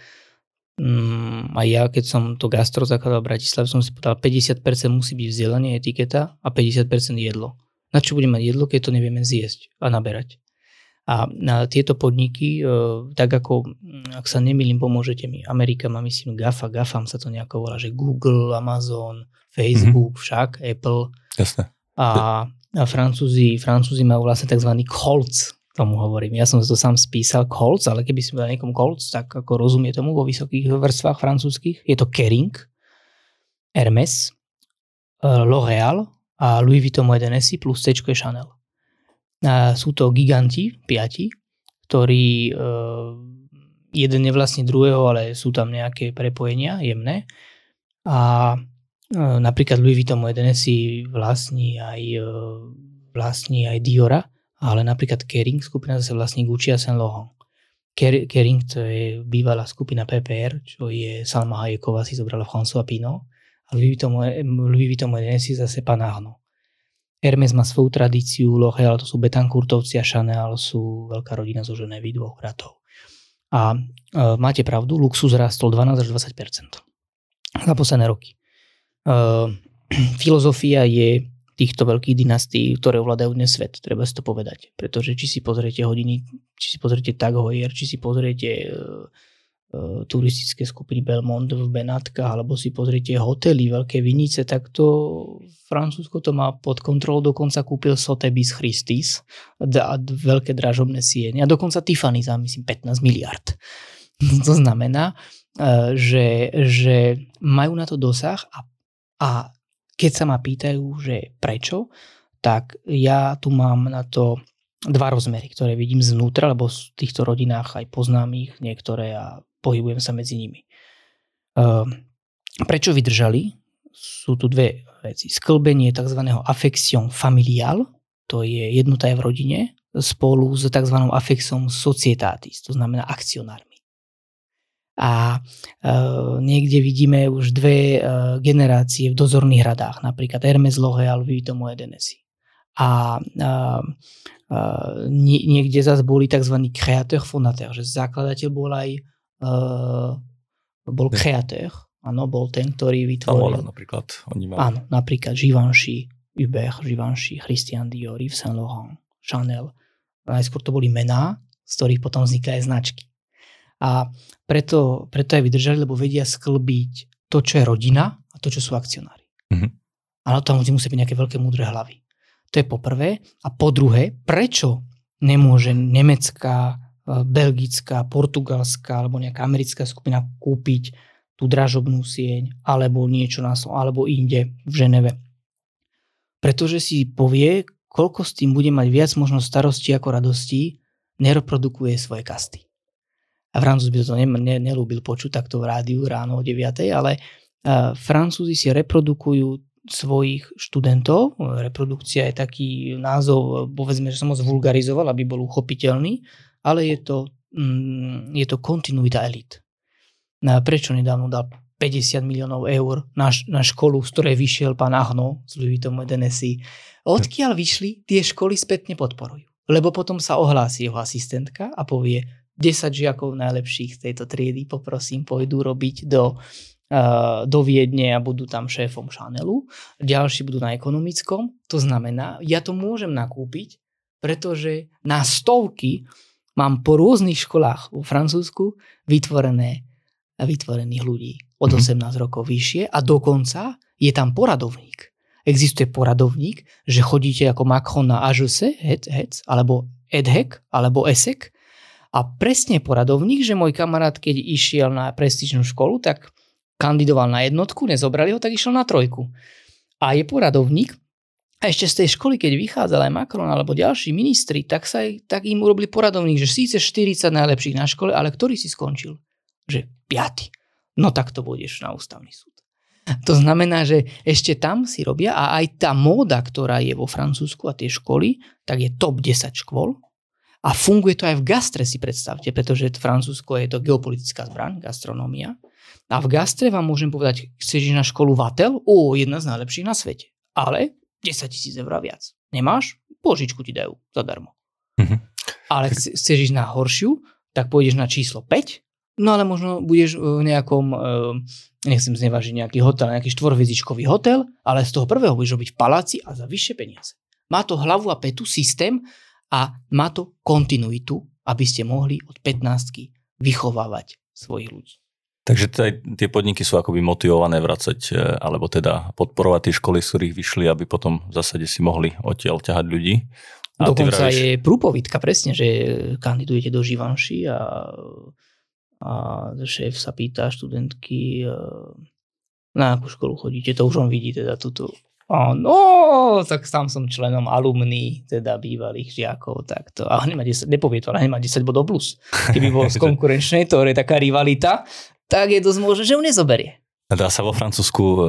Mm, a ja, keď som to gastro zakladal v Bratislave, som si povedal, 50% musí byť vzdelanie, etiketa a 50% jedlo. Na čo budeme mať jedlo, keď to nevieme zjesť a naberať? A na tieto podniky, e, tak ako, mm, ak sa nemýlim, pomôžete mi, Amerika má myslím GAFA, GAFAM sa to nejako volá, že Google, Amazon, Facebook, mm-hmm. však, Apple. Jasne. A, a Francúzi, Francúzi majú vlastne tzv. Colts, tomu hovorím. Ja som to sám spísal Colts, ale keby som dal niekomu Colts, tak ako rozumie tomu vo vysokých vrstvách francúzských, je to Kering, Hermes, e, L'Oréal a Louis Vuitton Hennessy plus C Chanel. A sú to giganti, piati, ktorí e, jeden je vlastne druhého, ale sú tam nejaké prepojenia jemné. A e, napríklad Louis Vuitton Hennessy vlastní aj, vlastní aj Diora, ale napríklad Kering skupina zase vlastní Gucci a Saint Laurent. Kering to je bývalá skupina PPR, čo je Salma Hayeková si zobrala François Pino a Louis Vuitton, Hennessy zase Panarno. Hermes má svoju tradíciu, L'Oréal to sú Betancourtovci a Chanel sú veľká rodina zo Ženevy, dvoch bratov. A e, máte pravdu, luxus rastol 12 až 20 za posledné roky. E, filozofia je týchto veľkých dynastí, ktoré ovládajú dnes svet, treba si to povedať. Pretože či si pozriete hodiny, či si pozriete Tag Heuer, či si pozriete e, E, turistické skupiny Belmont v Benátkach, alebo si pozriete hotely, veľké vinice, tak to Francúzsko to má pod kontrolou, dokonca kúpil Sotheby's Christie's, a veľké dražobné siene a dokonca Tiffany za myslím 15 miliard. To znamená, e, že, že majú na to dosah a, a keď sa ma pýtajú, že prečo, tak ja tu mám na to dva rozmery, ktoré vidím znútra, lebo v týchto rodinách aj poznám ich niektoré a pohybujem sa medzi nimi. Ehm, prečo vydržali? Sú tu dve veci. Sklbenie tzv. affection familial, to je jednota v rodine, spolu s tzv. affection societatis, to znamená akcionármi. A e, niekde vidíme už dve e, generácie v dozorných radách, napríklad Hermes L'Oréal, Vuitton Moet Hennessy. A e, e, niekde zase boli tzv. kreatér fondatér, že zakladateľ bol aj uh, bol kreatér, áno, bol ten, ktorý vytvoril... Samola napríklad. Oni mali. Áno, napríklad Givenchy, Hubert, Givenchy, Christian Dior, Yves Saint Laurent, Chanel. Najskôr to boli mená, z ktorých potom vznikli aj značky. A preto, preto aj vydržali, lebo vedia sklbiť to, čo je rodina a to, čo sú akcionári. Mm-hmm. A na to musí byť nejaké veľké múdre hlavy. To je po prvé. A po druhé, prečo nemôže nemecká belgická, portugalská alebo nejaká americká skupina kúpiť tú dražobnú sieň alebo niečo na alebo inde v Ženeve. Pretože si povie, koľko s tým bude mať viac možno starosti ako radostí, nereprodukuje svoje kasty. A Francúz by to ne, ne, nelúbil počuť takto v rádiu ráno o 9, ale Francúzi si reprodukujú svojich študentov. Reprodukcia je taký názov, povedzme, že som moc vulgarizoval, aby bol uchopiteľný ale je to, mm, je to kontinuita elit. Prečo nedávno dal 50 miliónov eur na, na školu, z ktorej vyšiel pán Ahno z Louis Vuitton. Odkiaľ vyšli, tie školy spätne podporujú. Lebo potom sa ohlási jeho asistentka a povie, 10 žiakov najlepších z tejto triedy, poprosím, pôjdu robiť do, uh, do Viedne a budú tam šéfom Chanelu. Ďalší budú na ekonomickom. To znamená, ja to môžem nakúpiť, pretože na stovky Mám po rôznych školách vo Francúzsku vytvorené, vytvorených ľudí od 18 mm-hmm. rokov vyššie a dokonca je tam poradovník. Existuje poradovník, že chodíte ako Macron na AŽC, HEC, alebo EDHEC, alebo ESEC a presne poradovník, že môj kamarát, keď išiel na prestížnú školu, tak kandidoval na jednotku, nezobrali ho, tak išiel na trojku. A je poradovník, a ešte z tej školy, keď vychádzal aj Macron alebo ďalší ministri, tak, sa, tak im urobili poradovník, že síce 40 najlepších na škole, ale ktorý si skončil? Že 5. No tak to budeš na ústavný súd. To znamená, že ešte tam si robia a aj tá móda, ktorá je vo Francúzsku a tie školy, tak je top 10 škôl a funguje to aj v gastre si predstavte, pretože Francúzsko je to geopolitická zbraň, gastronómia. A v gastre vám môžem povedať, chceš ísť na školu Vatel? Ó, jedna z najlepších na svete. Ale 10 tisíc eur viac. Nemáš? Požičku ti dajú zadarmo. Uh-huh. Ale tak... chceš ísť na horšiu, tak pôjdeš na číslo 5, no ale možno budeš v nejakom, eh, nechcem znevažiť nejaký hotel, nejaký štvorvezičkový hotel, ale z toho prvého budeš robiť v paláci a za vyššie peniaze. Má to hlavu a petu, systém a má to kontinuitu, aby ste mohli od 15 vychovávať svojich ľudí. Takže tie podniky sú akoby motivované vracať, e, alebo teda podporovať tie školy, z ktorých vyšli, aby potom v zásade si mohli odtiaľ ťahať ľudí. A Dokonca vravíš... je prúpovitka presne, že kandidujete do Živanši a, a šéf sa pýta študentky, e, na akú školu chodíte, to už on vidí teda túto no, tak tam som členom alumní, teda bývalých žiakov, tak to, ale nemá 10, nepovie to, ale nemá 10 bodov plus. Keby bol z konkurenčnej, to je taká rivalita, tak je dosť možné, že ho nezoberie. Dá sa vo Francúzsku e,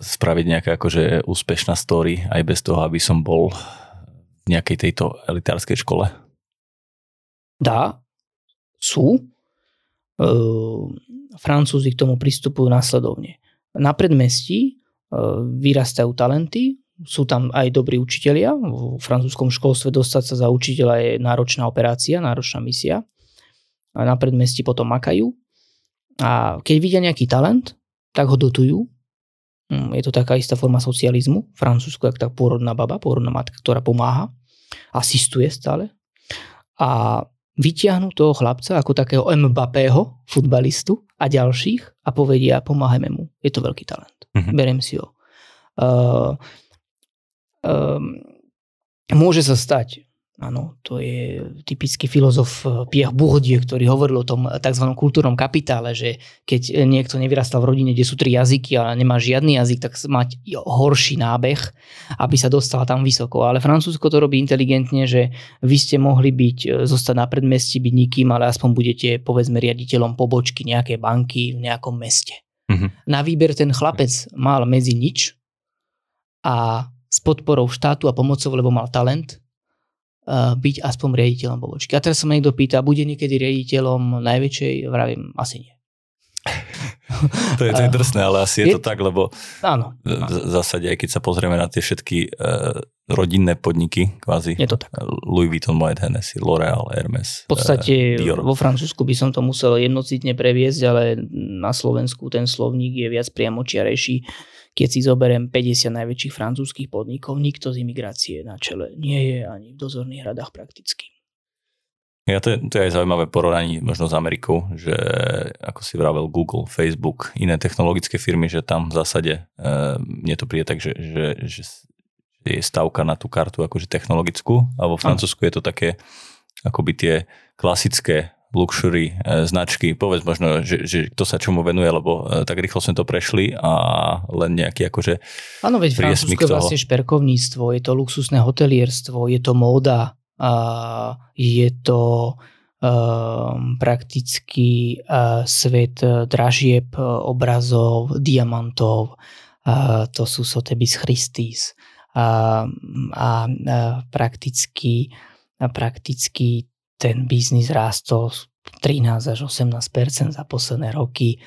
spraviť nejaká akože úspešná story aj bez toho, aby som bol v nejakej tejto elitárskej škole? Dá, sú. E, Francúzi k tomu pristupujú následovne. Na predmestí vyrastajú talenty, sú tam aj dobrí učitelia. V francúzskom školstve dostať sa za učiteľa je náročná operácia, náročná misia. A na predmestí potom makajú. A keď vidia nejaký talent, tak ho dotujú. Hm, je to taká istá forma socializmu. Francúzsko je tá pôrodná baba, pôrodná matka, ktorá pomáha. Asistuje stále. A vytiahnu toho chlapca ako takého Mbappého, futbalistu a ďalších a povedia, pomáhajme mu. Je to veľký talent. Mm-hmm. Beriem si ho. Uh, um, môže sa stať, Áno, to je typický filozof eh, Pierre Bourdieu, ktorý hovoril o tom tzv. kultúrnom kapitále, že keď niekto nevyrastal v rodine, kde sú tri jazyky a nemá žiadny jazyk, tak mať horší nábeh, aby sa dostala tam vysoko. Ale Francúzsko to robí inteligentne, že vy ste mohli byť, eh, zostať na predmestí, byť nikým, ale aspoň budete povedzme riaditeľom pobočky nejakej banky v nejakom meste. Mm-hmm. Na výber ten chlapec mal medzi nič a s podporou štátu a pomocou, lebo mal talent, byť aspoň riaditeľom pobočky. A teraz sa ma niekto pýta, bude niekedy riaditeľom najväčšej? Vravím, asi nie. to, je, to je drsné, ale asi je, je to tak, lebo áno, áno. v zásade, aj keď sa pozrieme na tie všetky uh, rodinné podniky, kvázi, je to tak. Louis Vuitton, Moet Hennessy, L'Oreal, Hermes, V podstate uh, Dior. vo Francúzsku by som to musel jednocitne previesť, ale na Slovensku ten slovník je viac priamočiarejší. Keď si zoberiem 50 najväčších francúzských podnikov, nikto z imigrácie na čele nie je ani v dozorných radách prakticky. Ja to, je, to je aj zaujímavé porovnanie možno s Amerikou, že ako si vravel Google, Facebook, iné technologické firmy, že tam v zásade e, mne to príde tak, že, že, že je stavka na tú kartu akože technologickú a vo Francúzsku je to také akoby tie klasické luxury e, značky, povedz možno, že, že kto sa čomu venuje, lebo e, tak rýchlo sme to prešli a len nejaký akože Áno, veď Francúzsko je vlastne šperkovníctvo, je to luxusné hotelierstvo, je to móda, a je to um, prakticky uh, svet dražieb, obrazov, diamantov, uh, to sú Sotheby's Christie's. A, a, a prakticky, a prakticky ten biznis rástol 13 až 18% za posledné roky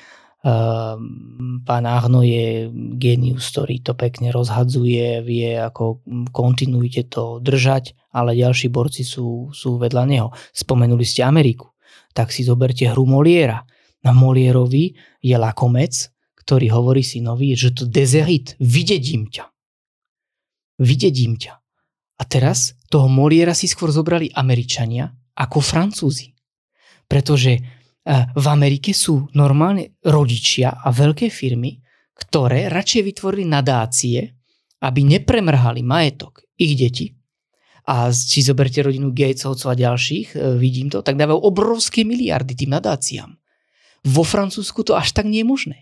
Ehm, pán Ahno je genius, ktorý to pekne rozhadzuje, vie ako kontinuite to držať, ale ďalší borci sú, sú vedľa neho. Spomenuli ste Ameriku, tak si zoberte hru Moliera. Na Molierovi je lakomec, ktorý hovorí synovi, že to dezerit, vydedím ťa. Vydedím ťa. A teraz toho Moliera si skôr zobrali Američania ako Francúzi. Pretože Eh, v Amerike sú normálne rodičia a veľké firmy, ktoré radšej vytvorili nadácie, aby nepremrhali majetok ich detí. A si zoberte rodinu Gatesovcov a ďalších, eh, vidím to, tak dávajú obrovské miliardy tým nadáciám. Vo Francúzsku to až tak nie je možné.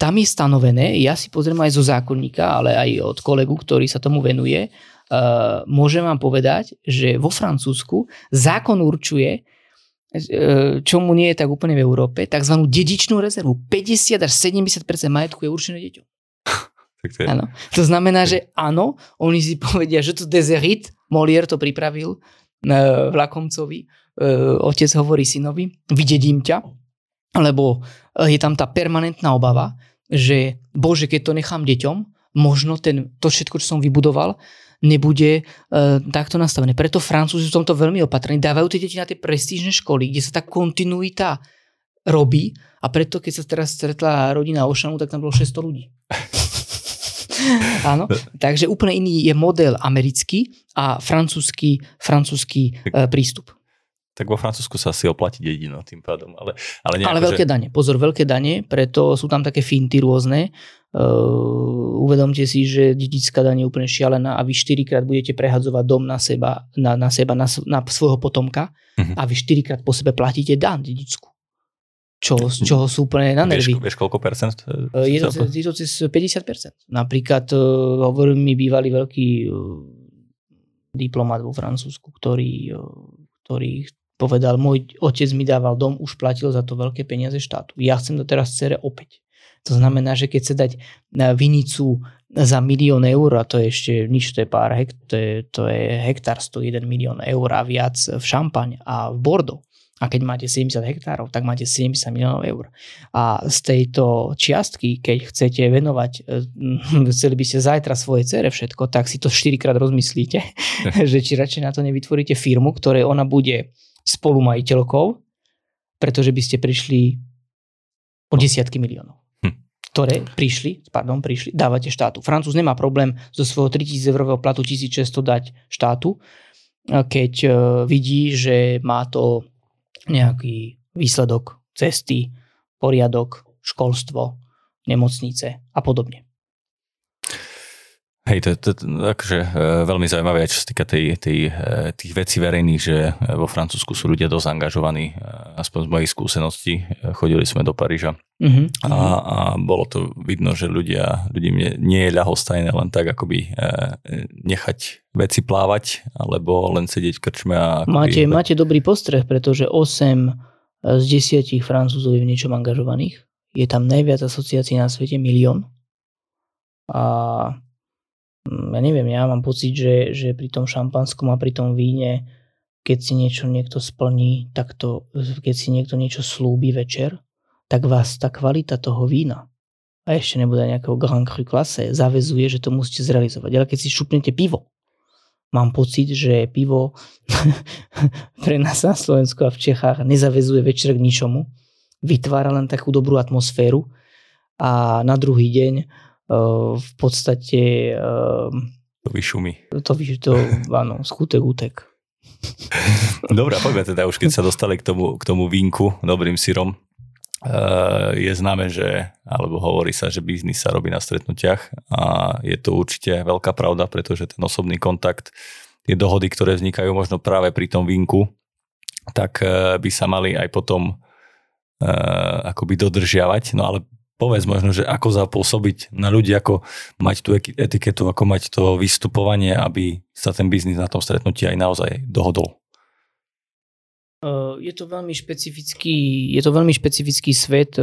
Tam je stanovené, ja si pozriem aj zo zákonníka, ale aj od kolegu, ktorý sa tomu venuje, uh, môžem vám povedať, že vo Francúzsku zákon určuje, E, čo mu nie je tak úplne v Európe, tzv. dedičnú rezervu. 50 až 70% majetku je určené deťom. tak to, je... Áno. to znamená, že áno, oni si povedia, že to dezerit, Molier to pripravil e, Vlakomcovi, otec hovorí synovi, vydedím ťa, lebo je tam tá permanentná obava, že bože, keď to nechám deťom, možno ten, to všetko, čo som vybudoval, nebude uh, takto nastavené. Preto Francúzi sú tomto veľmi opatrní. Dávajú tie deti na tie prestížne školy, kde sa tá kontinuita robí a preto, keď sa teraz stretla rodina Ošanu, tak tam bolo 600 ľudí. Áno, takže úplne iný je model americký a francúzsky, francúzsky uh, prístup. Tak vo Francúzsku sa asi oplatí dedino tým pádom. Ale, ale, ale veľké že... dane. Pozor, veľké dane, preto sú tam také finty rôzne. Uh, uvedomte si, že dedická daň je úplne šialená a vy štyrikrát budete prehadzovať dom na seba, na, na seba, na, na svojho potomka uh-huh. a vy štyrikrát po sebe platíte dan dedickú. Čo, z čoho sú úplne na nervy. Vieš, vieš koľko percent? Uh, je, to, je to cez 50%. Napríklad uh, hovoril mi bývalý veľký uh, diplomat vo Francúzsku, ktorý, uh, ktorý povedal, môj otec mi dával dom, už platil za to veľké peniaze štátu. Ja chcem to teraz cere opäť. To znamená, že keď sa dať na vinicu za milión eur, a to je ešte nič, to je pár hekt, to je, to je hektár 101 milión eur a viac v Šampaň a v Bordeaux. A keď máte 70 hektárov, tak máte 70 miliónov eur. A z tejto čiastky, keď chcete venovať, eh, chceli by ste zajtra svoje cere všetko, tak si to 4 krát rozmyslíte, že či radšej na to nevytvoríte firmu, ktoré ona bude spolumajiteľkou, pretože by ste prišli o desiatky miliónov ktoré prišli, pardon, prišli, dávate štátu. Francúz nemá problém zo svojho 3000 eurového platu 1600 dať štátu, keď e, vidí, že má to nejaký výsledok cesty, poriadok, školstvo, nemocnice a podobne. Hej, to je akože e, veľmi zaujímavé, čo sa týka tej, tej, e, tých vecí verejných, že e, vo Francúzsku sú ľudia dosť angažovaní, aspoň z mojich skúseností. Chodili sme do Paríža mm-hmm. a, a bolo to vidno, že ľudia, ľudí nie, nie je ľahostajné len tak akoby nechať veci plávať, alebo len sedieť v krčme. A akoby... máte, máte dobrý postreh, pretože 8 z 10 Francúzov je v niečom angažovaných. Je tam najviac asociácií na svete, milión. A ja neviem, ja mám pocit, že, že pri tom šampanskom a pri tom víne, keď si niečo niekto splní, tak to, keď si niekto niečo slúbi večer, tak vás tá kvalita toho vína a ešte nebude nejakého Grand Cru klase, zavezuje, že to musíte zrealizovať. Ale keď si šupnete pivo, mám pocit, že pivo pre nás na Slovensku a v Čechách nezavezuje večer k ničomu, vytvára len takú dobrú atmosféru a na druhý deň v podstate... To vyšumí. To, to áno, skutek, útek. Dobre, poďme teda už, keď sa dostali k tomu, k tomu vínku dobrým syrom. Je známe, že, alebo hovorí sa, že biznis sa robí na stretnutiach a je to určite veľká pravda, pretože ten osobný kontakt, tie dohody, ktoré vznikajú možno práve pri tom vínku, tak by sa mali aj potom akoby dodržiavať. No ale povedz možno, že ako zapôsobiť na ľudí, ako mať tú etiketu, ako mať to vystupovanie, aby sa ten biznis na tom stretnutí aj naozaj dohodol. Je to veľmi špecifický, je to veľmi špecifický svet,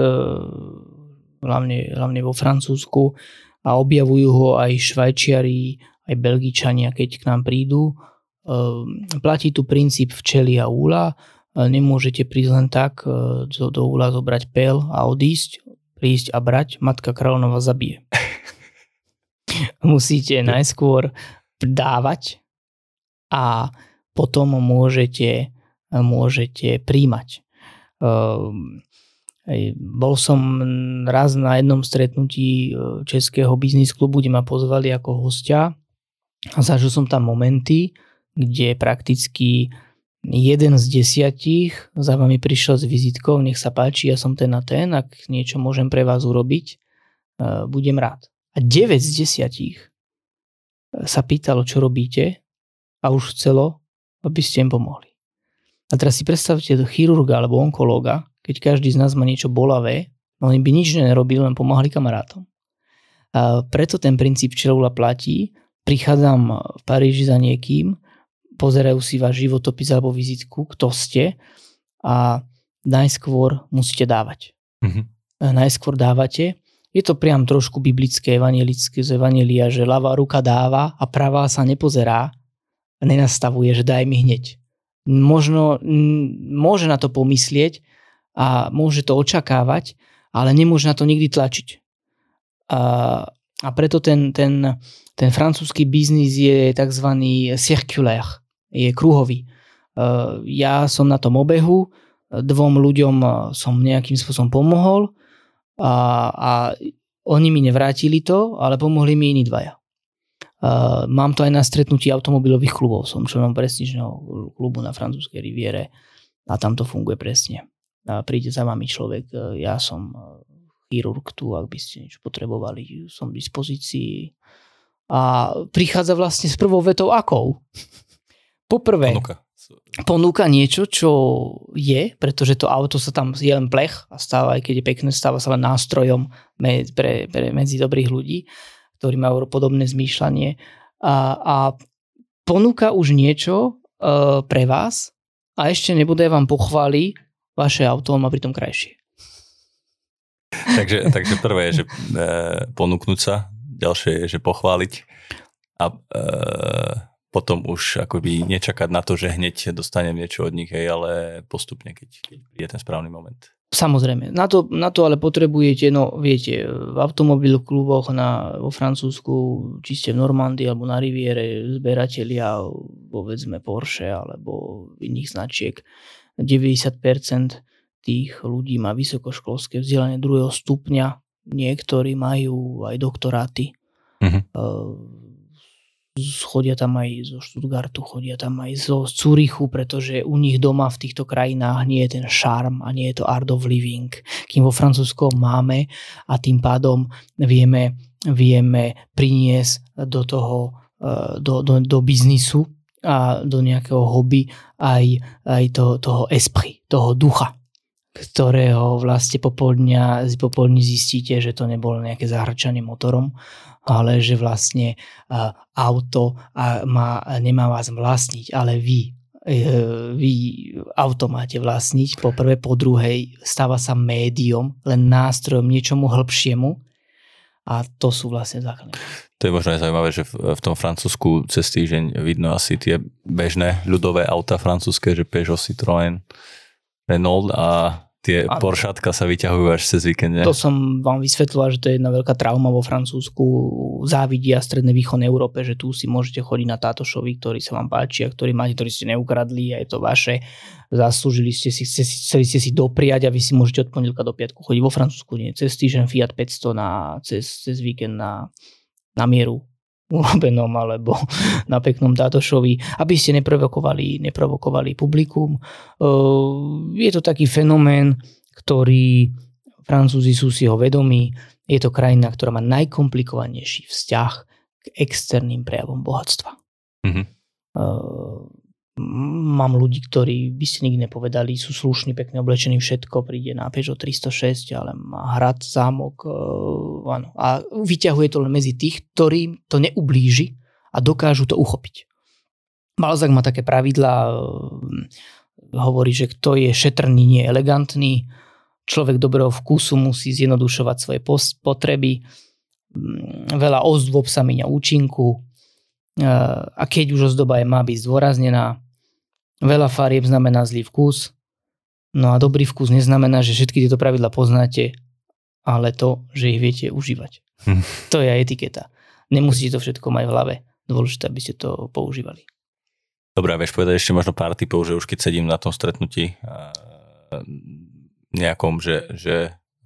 hlavne, hlavne vo Francúzsku a objavujú ho aj Švajčiari, aj Belgičania, keď k nám prídu. Platí tu princíp včely a úla, nemôžete prísť len tak do, do úla zobrať pel a odísť, prísť a brať, matka kráľovna zabije. Musíte najskôr dávať a potom môžete, môžete príjmať. Um, bol som raz na jednom stretnutí e, Českého biznis klubu, kde ma pozvali ako hostia a zažil som tam momenty, kde prakticky jeden z desiatich za vami prišiel s vizitkou, nech sa páči, ja som ten a ten, ak niečo môžem pre vás urobiť, e, budem rád. A 9 z desiatich sa pýtalo, čo robíte a už chcelo, aby ste im pomohli. A teraz si predstavte chirurga alebo onkológa, keď každý z nás má niečo bolavé, no oni by nič nerobili, len pomáhali kamarátom. A preto ten princíp čelula platí, prichádzam v Paríži za niekým, pozerajú si váš životopis alebo vizitku, kto ste a najskôr musíte dávať. Mm-hmm. Najskôr dávate. Je to priam trošku biblické, evangelické z evangelia, že ľavá ruka dáva a pravá sa nepozerá a nenastavuje, že daj mi hneď. Možno môže na to pomyslieť a môže to očakávať, ale nemôže na to nikdy tlačiť. A A preto ten, ten, ten francúzsky biznis je tzv. circulaire, je kruhový. Ja som na tom obehu, dvom ľuďom som nejakým spôsobom pomohol a, a oni mi nevrátili to, ale pomohli mi iní dvaja. Uh, mám to aj na stretnutí automobilových klubov. Som členom prestížneho klubu na francúzskej riviere a tam to funguje presne. A príde za vami človek, e, ja som e, chirurg tu, ak by ste niečo potrebovali, som v dispozícii. A prichádza vlastne s prvou vetou akou? Poprvé, ponúka. ponúka niečo, čo je, pretože to auto sa tam je len plech a stáva, aj keď je pekné, stáva sa len nástrojom pre, pre medzi dobrých ľudí ktorí majú podobné zmýšľanie a, a ponúka už niečo uh, pre vás a ešte nebude vám pochváli, vaše auto má pritom krajšie. takže, takže prvé je, že e, ponúknuť sa, ďalšie je, že pochváliť a e, potom už akoby nečakať na to, že hneď dostanem niečo od nich, hej, ale postupne, keď, keď príde ten správny moment. Samozrejme, na to, na to ale potrebujete, no viete, v automobilových kluboch na, vo Francúzsku, či ste v Normandii alebo na Riviere, zberatelia, povedzme Porsche alebo iných značiek, 90% tých ľudí má vysokoškolské vzdelanie druhého stupňa, niektorí majú aj doktoráty. Uh-huh chodia tam aj zo Stuttgartu, chodia tam aj zo Zurichu, pretože u nich doma v týchto krajinách nie je ten šarm a nie je to art of living, kým vo Francúzsku máme a tým pádom vieme, vieme priniesť do toho, e, do, do, do biznisu a do nejakého hobby aj, aj to, toho esprit, toho ducha ktorého vlastne popoludňa, popoludní zistíte, že to nebolo nejaké zahrčanie motorom, ale že vlastne uh, auto má, nemá vás vlastniť, ale vy uh, vy auto máte vlastniť, po prvé, po druhej stáva sa médium, len nástrojom niečomu hĺbšiemu a to sú vlastne základy. To je možno aj zaujímavé, že v tom Francúzsku cez týždeň vidno asi tie bežné ľudové auta francúzske, že Peugeot, Citroën, Renault a tie a Poršatka sa vyťahujú až cez víkend. Ne? To som vám vysvetlila, že to je jedna veľká trauma vo Francúzsku. Závidia strednej východnej Európe, že tu si môžete chodiť na táto šovy, ktorý sa vám páči a ktorý máte, ktorý ste neukradli a je to vaše. Zaslúžili ste si, chceli ste si dopriať a vy si môžete od pondelka do piatku chodiť vo Francúzsku. Nie, cez týždeň Fiat 500 na, cez, cez víkend na, na mieru urobenom alebo na peknom dátošovi, aby ste neprovokovali, neprovokovali publikum. Je to taký fenomén, ktorý Francúzi sú si ho vedomí. Je to krajina, ktorá má najkomplikovanejší vzťah k externým prejavom bohatstva. Mm-hmm mám ľudí, ktorí by si nikdy nepovedali, sú slušní, pekne oblečení, všetko, príde na Peugeot 306, ale má hrad, zámok, uh, áno. A vyťahuje to len medzi tých, ktorým to neublíži a dokážu to uchopiť. Balzak má také pravidlá, uh, hovorí, že kto je šetrný, nie je elegantný, človek dobrého vkusu musí zjednodušovať svoje potreby, mm, veľa ozdôb sa míňa účinku, a keď už ozdoba je má byť zdôraznená, Veľa farieb znamená zlý vkus, no a dobrý vkus neznamená, že všetky tieto pravidla poznáte, ale to, že ich viete užívať. Hm. To je etiketa. Nemusíte to všetko mať v hlave. Dôležité, aby ste to používali. Dobre, a vieš povedať ešte možno pár typov, že už keď sedím na tom stretnutí nejakom, že, že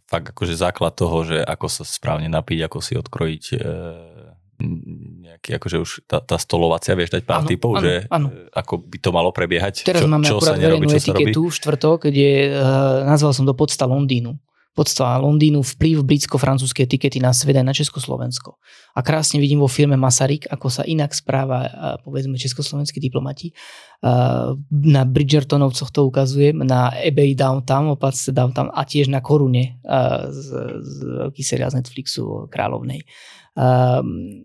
fakt akože základ toho, že ako sa správne napiť, ako si odkrojiť e, nejaký, akože už tá, tá stolovacia, vieš dať pár ano, typov, ano, že ano. E, ako by to malo prebiehať? Teraz čo, máme čo sa nerobí, čo sa robí? štvrtok, kde uh, nazval som to podsta Londýnu. Podsta Londýnu, vplyv britsko-francúzskej etikety na svet aj na Československo. A krásne vidím vo filme Masaryk, ako sa inak správa, uh, povedzme, československí diplomati. Uh, na Bridgertonovcoch to ukazujem, na eBay Downtown, opácte Downtown a tiež na Korune uh, z, z seriál z Netflixu Kráľovnej. Uh,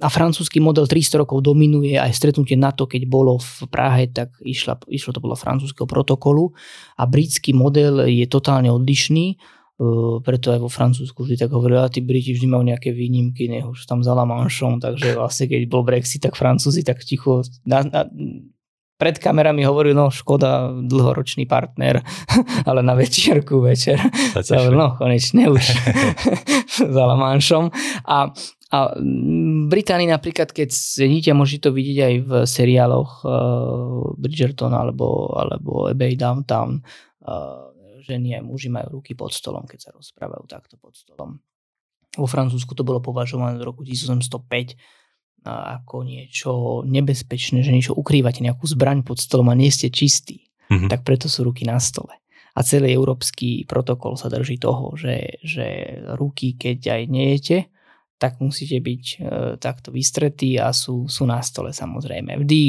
a francúzsky model 300 rokov dominuje aj stretnutie NATO, keď bolo v Prahe, tak išla, išlo to podľa francúzského protokolu a britský model je totálne odlišný, Uh, preto aj vo Francúzsku vždy tak hovorili, a tí Briti vždy majú nejaké výnimky, nech už tam za La Manchom, takže vlastne keď bol Brexit, tak Francúzi tak ticho na, na, pred kamerami hovoril, no škoda, dlhoročný partner, ale na večierku večer. No konečne už za Lamanšom. A, a v Británii napríklad, keď sedíte, môžete to vidieť aj v seriáloch uh, Bridgerton alebo, alebo Ebay Downtown, uh, ženy aj muži majú ruky pod stolom, keď sa rozprávajú takto pod stolom. Vo Francúzsku to bolo považované v roku 1805 ako niečo nebezpečné, že niečo ukrývate, nejakú zbraň pod stolom a nie ste čistí. Mm-hmm. Tak preto sú ruky na stole. A celý európsky protokol sa drží toho, že, že ruky, keď aj nejete, tak musíte byť e, takto vystretí a sú, sú na stole samozrejme. Vždy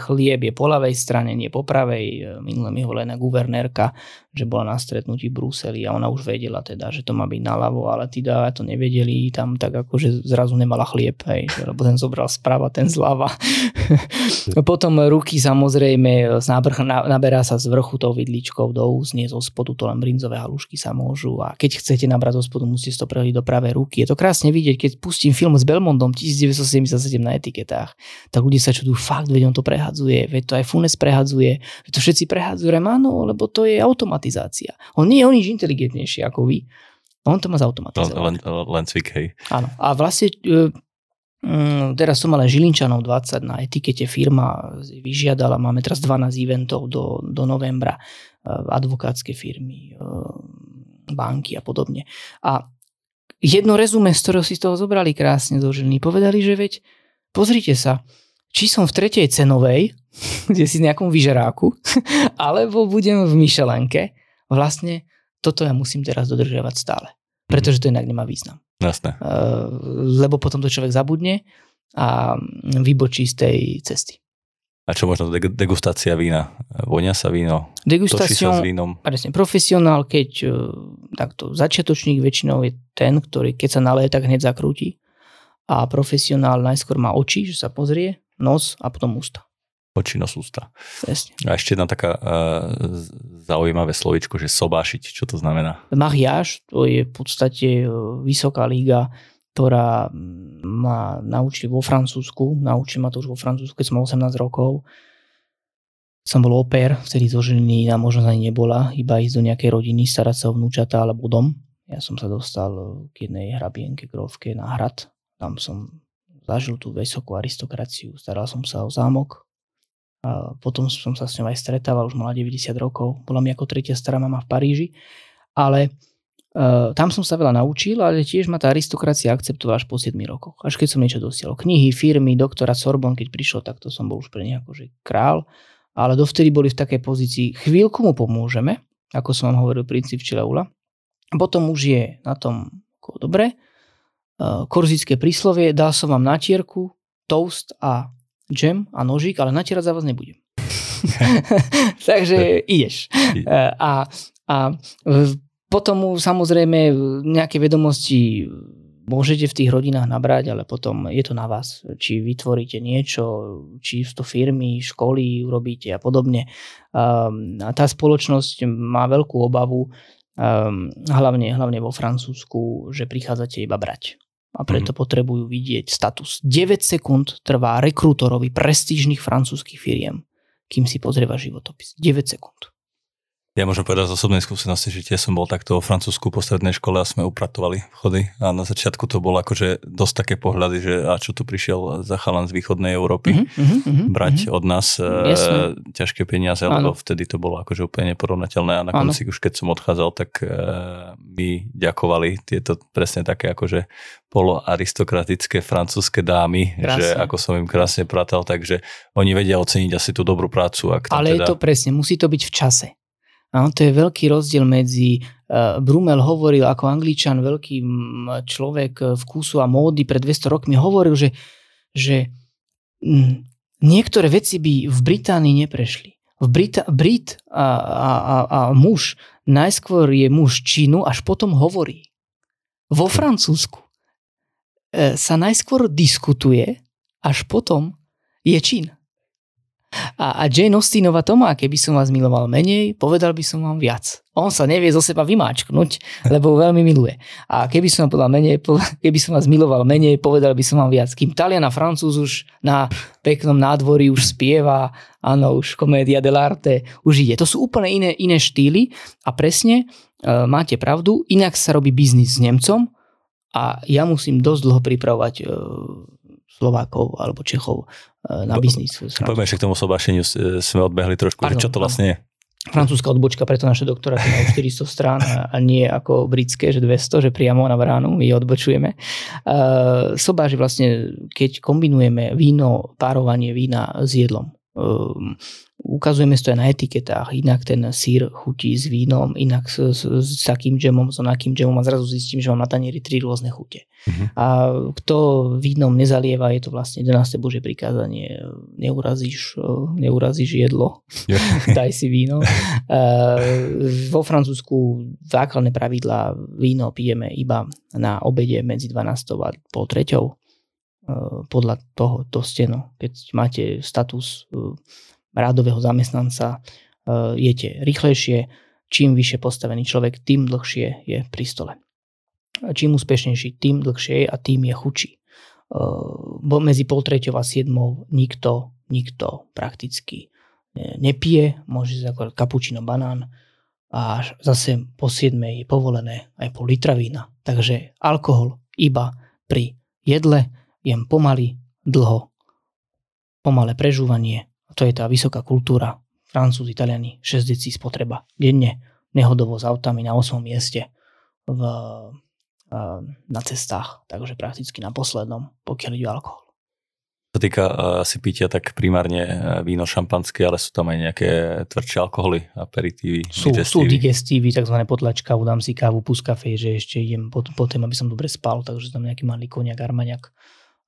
chlieb je po ľavej strane, nie po pravej. E, minule mi hovorila guvernérka, že bola na stretnutí v Bruseli a ona už vedela teda, že to má byť naľavo, ale tí dáva to nevedeli, tam tak ako, že zrazu nemala chlieb, hej, lebo ten zobral sprava, ten zľava. Potom ruky samozrejme, nábrh, naberá sa z vrchu tou vidličkou do úst, nie zo spodu, to len brinzové halušky sa môžu a keď chcete nabrať zo spodu, musíte to prehliť do pravej ruky. Je to krásne vidieť, keď pustím film s Belmondom 1977 na etiketách, tak ľudia sa čudujú, fakt, veď on to prehadzuje, veď to aj Funes prehadzuje, veď to všetci prehadzujú, áno, lebo to je automatizácia. On nie je o nič inteligentnejší ako vy. On to má zautomatizovať. Len, len cvik, hej. Áno. A vlastne e, mm, teraz som aj Žilinčanov 20 na etikete firma vyžiadala, máme teraz 12 eventov do, do novembra, e, advokátske firmy, e, banky a podobne. A jedno rezume, z ktorého si z toho zobrali krásne zo ženy. Povedali, že veď, pozrite sa, či som v tretej cenovej, kde si nejakom vyžeráku, alebo budem v myšelenke, vlastne toto ja musím teraz dodržiavať stále. Pretože to inak nemá význam. Jasné. Uh, lebo potom to človek zabudne a vybočí z tej cesty. A čo možno degustácia vína? Vonia sa víno? Degustácia sa s vínom? Presne, profesionál, keď e, takto, začiatočník väčšinou je ten, ktorý keď sa naleje, tak hneď zakrúti. A profesionál najskôr má oči, že sa pozrie, nos a potom ústa. Oči, nos, ústa. Presne. A ešte jedna taká uh, zaujímavé slovičko, že sobášiť. Čo to znamená? Mariage, to je v podstate e, vysoká liga ktorá ma naučili vo Francúzsku, naučil ma to už vo Francúzsku, keď som mal 18 rokov. Som bol oper, vtedy zo ženy na možnosť ani nebola, iba ísť do nejakej rodiny, starať sa o vnúčata alebo dom. Ja som sa dostal k jednej hrabienke, grovke na hrad. Tam som zažil tú vysokú aristokraciu, staral som sa o zámok. A potom som sa s ňou aj stretával, už mala 90 rokov. Bola mi ako tretia stará mama v Paríži. Ale Uh, tam som sa veľa naučil, ale tiež ma tá aristokracia akceptovala až po 7 rokoch. Až keď som niečo dosiahol. Knihy, firmy, doktora Sorbon, keď prišiel, tak to som bol už pre nich akože král. Ale dovtedy boli v takej pozícii, chvíľku mu pomôžeme, ako som vám hovoril, princíp Čileula. Potom už je na tom dobre. Uh, korzické príslovie, dal som vám natierku, toast a džem a nožík, ale natierať za vás nebudem. Takže ideš. Uh, a, a potom samozrejme nejaké vedomosti môžete v tých rodinách nabrať, ale potom je to na vás, či vytvoríte niečo, či to firmy, školy urobíte a podobne. Um, a tá spoločnosť má veľkú obavu, um, hlavne, hlavne vo Francúzsku, že prichádzate iba brať. A preto mm. potrebujú vidieť status. 9 sekúnd trvá rekrútorovi prestížnych francúzskych firiem, kým si pozrieva životopis. 9 sekúnd. Ja môžem povedať z osobnej skúsenosti, že tiež som bol takto vo Francúzsku po strednej škole a sme upratovali vchody a na začiatku to bolo akože dosť také pohľady, že a čo tu prišiel za chalan z východnej Európy uh-huh, uh-huh, brať uh-huh. od nás e, ťažké peniaze, ano. lebo vtedy to bolo akože úplne neporovnateľné a na konci ano. už keď som odchádzal, tak e, mi ďakovali tieto presne také akože poloaristokratické francúzske dámy, krásne. že ako som im krásne pratal, takže oni vedia oceniť asi tú dobrú prácu. Ak Ale teda... je to presne, musí to byť v čase. Áno, to je veľký rozdiel medzi, uh, Brumel hovoril ako angličan, veľký človek e, vkusu a módy pred 200 rokmi, hovoril, že, že m, niektoré veci by v Británii neprešli. V Brita- Brit a, a, a, a muž, najskôr je muž činu, až potom hovorí. Vo Francúzsku e, sa najskôr diskutuje, až potom je čin. A, a Jane Austenová to keby som vás miloval menej, povedal by som vám viac. On sa nevie zo seba vymáčknuť, lebo veľmi miluje. A keby som povedal menej, keby som vás miloval menej, povedal by som vám viac. Kým Talian a Francúz už na peknom nádvorí už spieva, áno, už komédia dell'arte už ide. To sú úplne iné, iné štýly a presne e, máte pravdu, inak sa robí biznis s Nemcom a ja musím dosť dlho pripravovať uh, Slovákov alebo Čechov uh, na biznis. Poďme ešte k tomu sobášeniu, sme odbehli trošku, Pardon, čo to vlastne je. Francúzska odbočka, preto naše doktoráty majú 400 strán a nie ako britské, že 200, že priamo na bránu my odbočujeme. Uh, sobáž je vlastne, keď kombinujeme víno, párovanie vína s jedlom. Ukazujeme to aj na etiketách, inak ten sír chutí s vínom, inak s, s, s takým džemom, s onakým džemom a zrazu zistím, že mám na tanieri tri rôzne chute. Uh-huh. A kto vínom nezalieva, je to vlastne 11. Bože prikázanie, neurazíš, neurazíš jedlo, yeah. daj si víno. Uh, vo Francúzsku základné pravidlá víno pijeme iba na obede medzi 12. a pol treťou podľa toho to steno. Keď máte status rádového zamestnanca uh, jete rýchlejšie, čím vyššie postavený človek, tým dlhšie je pri stole. Čím úspešnejší, tým dlhšie je a tým je chučí. Uh, medzi pol a siedmou nikto, nikto prakticky nepije, môže si akorát kapučino, banán a zase po 7 je povolené aj pol litra vína. Takže alkohol iba pri jedle, jem pomaly, dlho, pomalé prežúvanie to je tá vysoká kultúra. Francúz, Italiani, 6 decí spotreba denne, nehodovo s autami na 8. mieste v, na cestách, takže prakticky na poslednom, pokiaľ ide o alkohol. Čo týka asi pitia, tak primárne e, víno šampanské, ale sú tam aj nejaké tvrdšie alkoholy, aperitívy, sú, digestívy. Sú digestívy, tzv. potlačka, udám si kávu, pus kafe, že ešte idem potom, aby som dobre spal, takže tam nejaký malý koniak, armaňak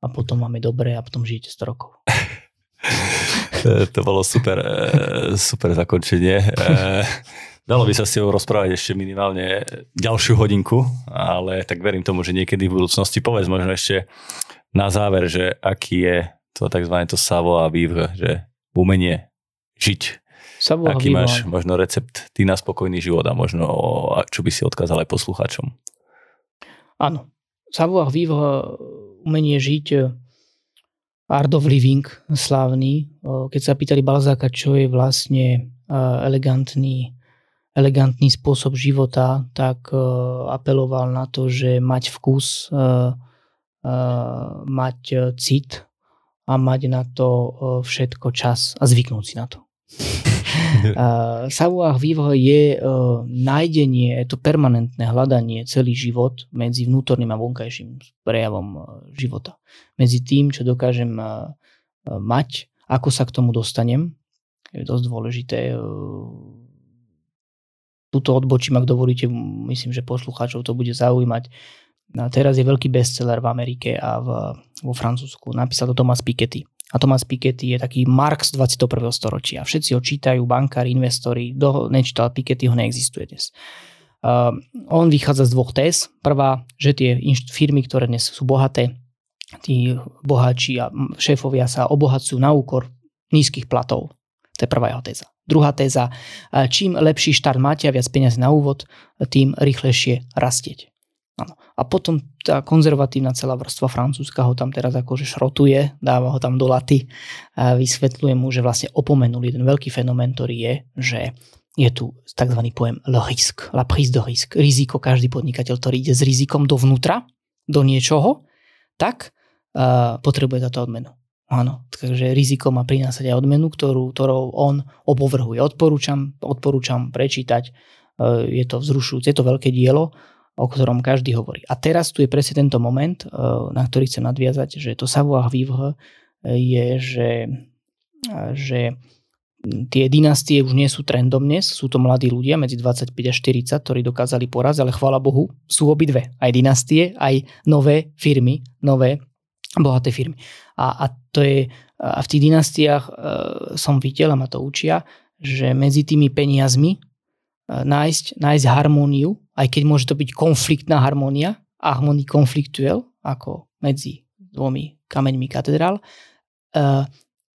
a potom máme dobre a potom žijete 100 rokov. to bolo super, e, super zakončenie. E, dalo by sa s tebou rozprávať ešte minimálne ďalšiu hodinku, ale tak verím tomu, že niekedy v budúcnosti povedz možno ešte na záver, že aký je to tzv. to savo a vivre, že umenie žiť. Savo Aký máš možno recept ty na spokojný život a možno čo by si odkázal aj poslucháčom? Áno. Savoir vivre, umenie žiť Art of Living slávny, keď sa pýtali Balzáka, čo je vlastne elegantný, elegantný spôsob života, tak apeloval na to, že mať vkus, mať cit a mať na to všetko čas a zvyknúť si na to. Savoir vivre je uh, nájdenie, je to permanentné hľadanie celý život medzi vnútorným a vonkajším prejavom uh, života. Medzi tým, čo dokážem uh, mať, ako sa k tomu dostanem, je dosť dôležité. Tuto odbočím, ak dovolíte, myslím, že poslucháčov to bude zaujímať. Teraz je veľký bestseller v Amerike a v, vo Francúzsku. Napísal to Thomas Piketty a Thomas Piketty je taký Marx 21. storočia. Všetci ho čítajú, bankári, investori. Kto nečítal Piketty, ho neexistuje dnes. Uh, on vychádza z dvoch téz. Prvá, že tie firmy, ktoré dnes sú bohaté, tí boháči a šéfovia sa obohacujú na úkor nízkych platov. To je prvá jeho téza. Druhá téza, čím lepší štart máte a viac peniazy na úvod, tým rýchlejšie rastieť. Ano. A potom tá konzervatívna celá vrstva francúzska ho tam teraz akože šrotuje, dáva ho tam do laty a vysvetľuje mu, že vlastne opomenul jeden veľký fenomén, ktorý je, že je tu tzv. pojem le risque, la prise de risque, riziko, každý podnikateľ, ktorý ide s rizikom dovnútra, do niečoho, tak uh, potrebuje za to odmenu. Áno, takže riziko má prinášať aj odmenu, ktorú, ktorou on opovrhuje. Odporúčam, odporúčam prečítať, uh, je to vzrušujúce, je to veľké dielo, o ktorom každý hovorí. A teraz tu je presne tento moment, eh, na ktorý chcem nadviazať, že to savoir vivre eh, je, že, eh, že tie dynastie už nie sú trendom dnes, sú to mladí ľudia medzi 25 a 40, ktorí dokázali poraz, ale chvála Bohu, sú obidve. Aj dynastie, aj nové firmy, nové bohaté firmy. A, a to je, a v tých dynastiách e, som videl, a ma to učia, že medzi tými peniazmi nájsť, nájsť harmóniu, aj keď môže to byť konfliktná harmónia, harmonie konfliktuel, ako medzi dvomi kameňmi katedrál, uh,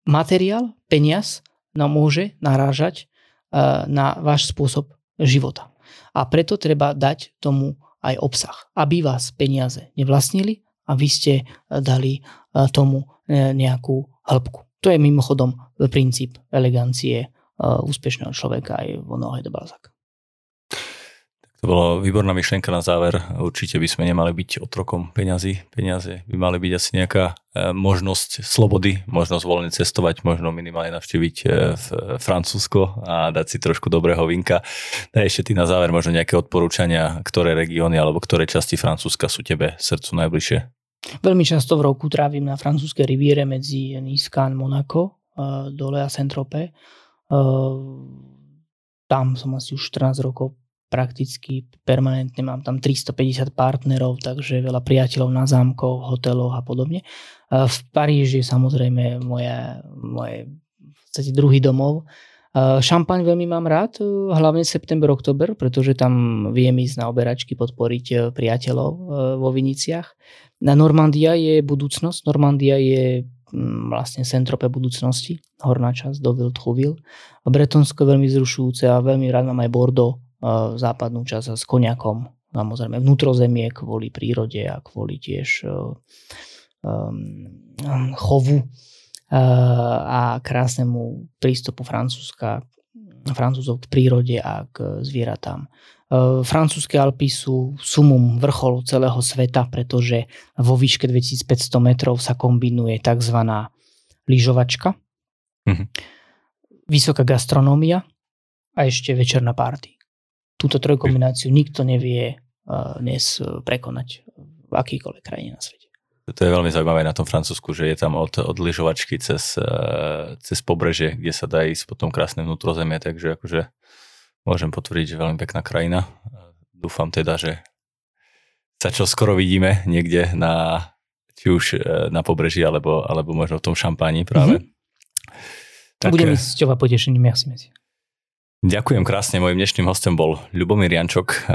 materiál, peniaz nám môže narážať uh, na váš spôsob života. A preto treba dať tomu aj obsah, aby vás peniaze nevlastnili a vy ste dali tomu nejakú hĺbku. To je mimochodom princíp elegancie úspešného človeka aj vo Nohe de Balzac To bolo výborná myšlienka na záver. Určite by sme nemali byť otrokom peňazí. Peniaze by mali byť asi nejaká e, možnosť slobody, možnosť voľne cestovať, možno minimálne navštíviť e, Francúzsko a dať si trošku dobrého vinka. Daj ešte ty na záver možno nejaké odporúčania, ktoré regióny alebo ktoré časti Francúzska sú tebe srdcu najbližšie. Veľmi často v roku trávim na francúzskej riviere medzi Nice a Monaco, e, dole a Saint-Tropez. Tam som asi už 14 rokov prakticky permanentne, mám tam 350 partnerov, takže veľa priateľov na zámkoch, hoteloch a podobne. V Paríži samozrejme moje, moje podstate druhý domov. Šampaň veľmi mám rád, hlavne september, oktober, pretože tam viem ísť na oberačky podporiť e, priateľov e, vo Viniciach. Na Normandia je budúcnosť, Normandia je mm, vlastne centrope budúcnosti, horná časť do Wildhouville. Bretonsko je veľmi zrušujúce a veľmi rád mám aj Bordeaux, západnú časť s koniakom, samozrejme vnútrozemie kvôli prírode a kvôli tiež um, chovu a krásnemu prístupu Francúzska, Francúzov k prírode a k zvieratám. Francúzske Alpy sú sumum vrcholu celého sveta, pretože vo výške 2500 metrov sa kombinuje tzv. lyžovačka, mm-hmm. vysoká gastronómia a ešte večerná party túto trojkombináciu nikto nevie uh, dnes uh, prekonať v akýkoľvek krajine na svete. To je veľmi zaujímavé na tom Francúzsku, že je tam od, od lyžovačky cez, uh, cez pobreže, kde sa dá ísť potom krásne vnútrozemie, takže akože môžem potvrdiť, že veľmi pekná krajina. Dúfam teda, že sa čo skoro vidíme niekde na, či už na pobreží, alebo, alebo možno v tom šampáni práve. Mm-hmm. Tak, Budem ísť s potešením, merci, merci. Ďakujem krásne. Mojím dnešným hostom bol Ľubomír Jančok.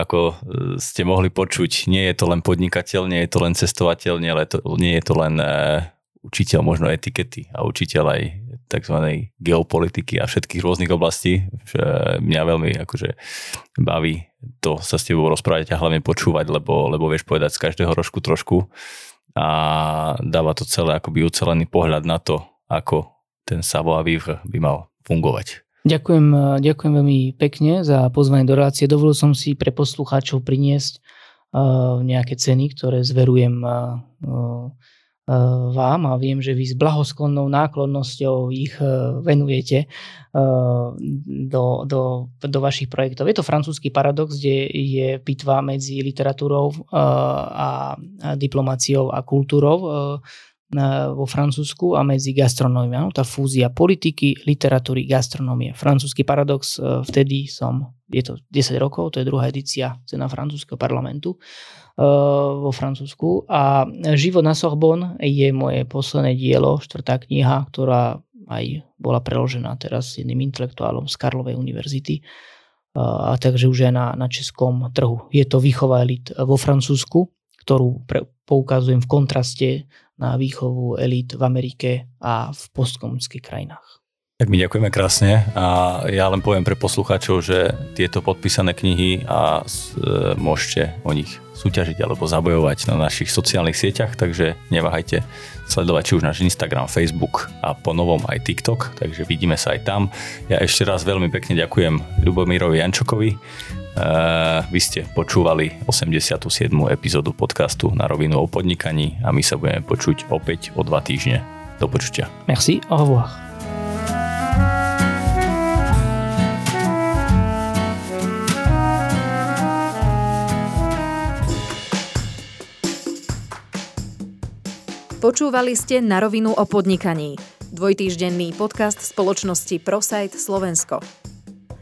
Ako ste mohli počuť, nie je to len podnikateľ, nie je to len cestovateľ, nie, to, nie je to len e, učiteľ možno etikety a učiteľ aj tzv. geopolitiky a všetkých rôznych oblastí. Mňa veľmi akože baví to sa s tebou rozprávať a hlavne počúvať, lebo, lebo vieš povedať z každého rožku trošku a dáva to celé akoby ucelený pohľad na to, ako ten savoir-vivre by mal fungovať. Ďakujem, e, ďakujem veľmi pekne za pozvanie do relácie. Dovolil som si pre poslucháčov priniesť uh, nejaké ceny, ktoré zverujem uh, uh, vám a viem, že vy s blahosklonnou náklonnosťou ich venujete do, do, do vašich projektov. Je to francúzsky paradox, kde je pitva medzi literatúrou a diplomáciou a kultúrou vo Francúzsku a medzi gastronómiou. Tá fúzia politiky, literatúry, gastronómie. Francúzsky paradox, e, vtedy som, je to 10 rokov, to je druhá edícia cena francúzského parlamentu e, vo Francúzsku. A Život na Sorbonne je moje posledné dielo, štvrtá kniha, ktorá aj bola preložená teraz jedným intelektuálom z Karlovej univerzity. E, a takže už je na, na českom trhu. Je to výchova elit vo Francúzsku, ktorú pre, poukazujem v kontraste na výchovu elít v Amerike a v postkomunických krajinách. Tak my ďakujeme krásne a ja len poviem pre poslucháčov, že tieto podpísané knihy a e, môžete o nich súťažiť alebo zabojovať na našich sociálnych sieťach, takže neváhajte sledovať či už náš Instagram, Facebook a po novom aj TikTok, takže vidíme sa aj tam. Ja ešte raz veľmi pekne ďakujem Ľubomírovi Jančokovi Uh, vy ste počúvali 87. epizódu podcastu na rovinu o podnikaní a my sa budeme počuť opäť o dva týždne. Do počutia. Merci, au revoir. Počúvali ste na rovinu o podnikaní. Dvojtýždenný podcast spoločnosti ProSite Slovensko.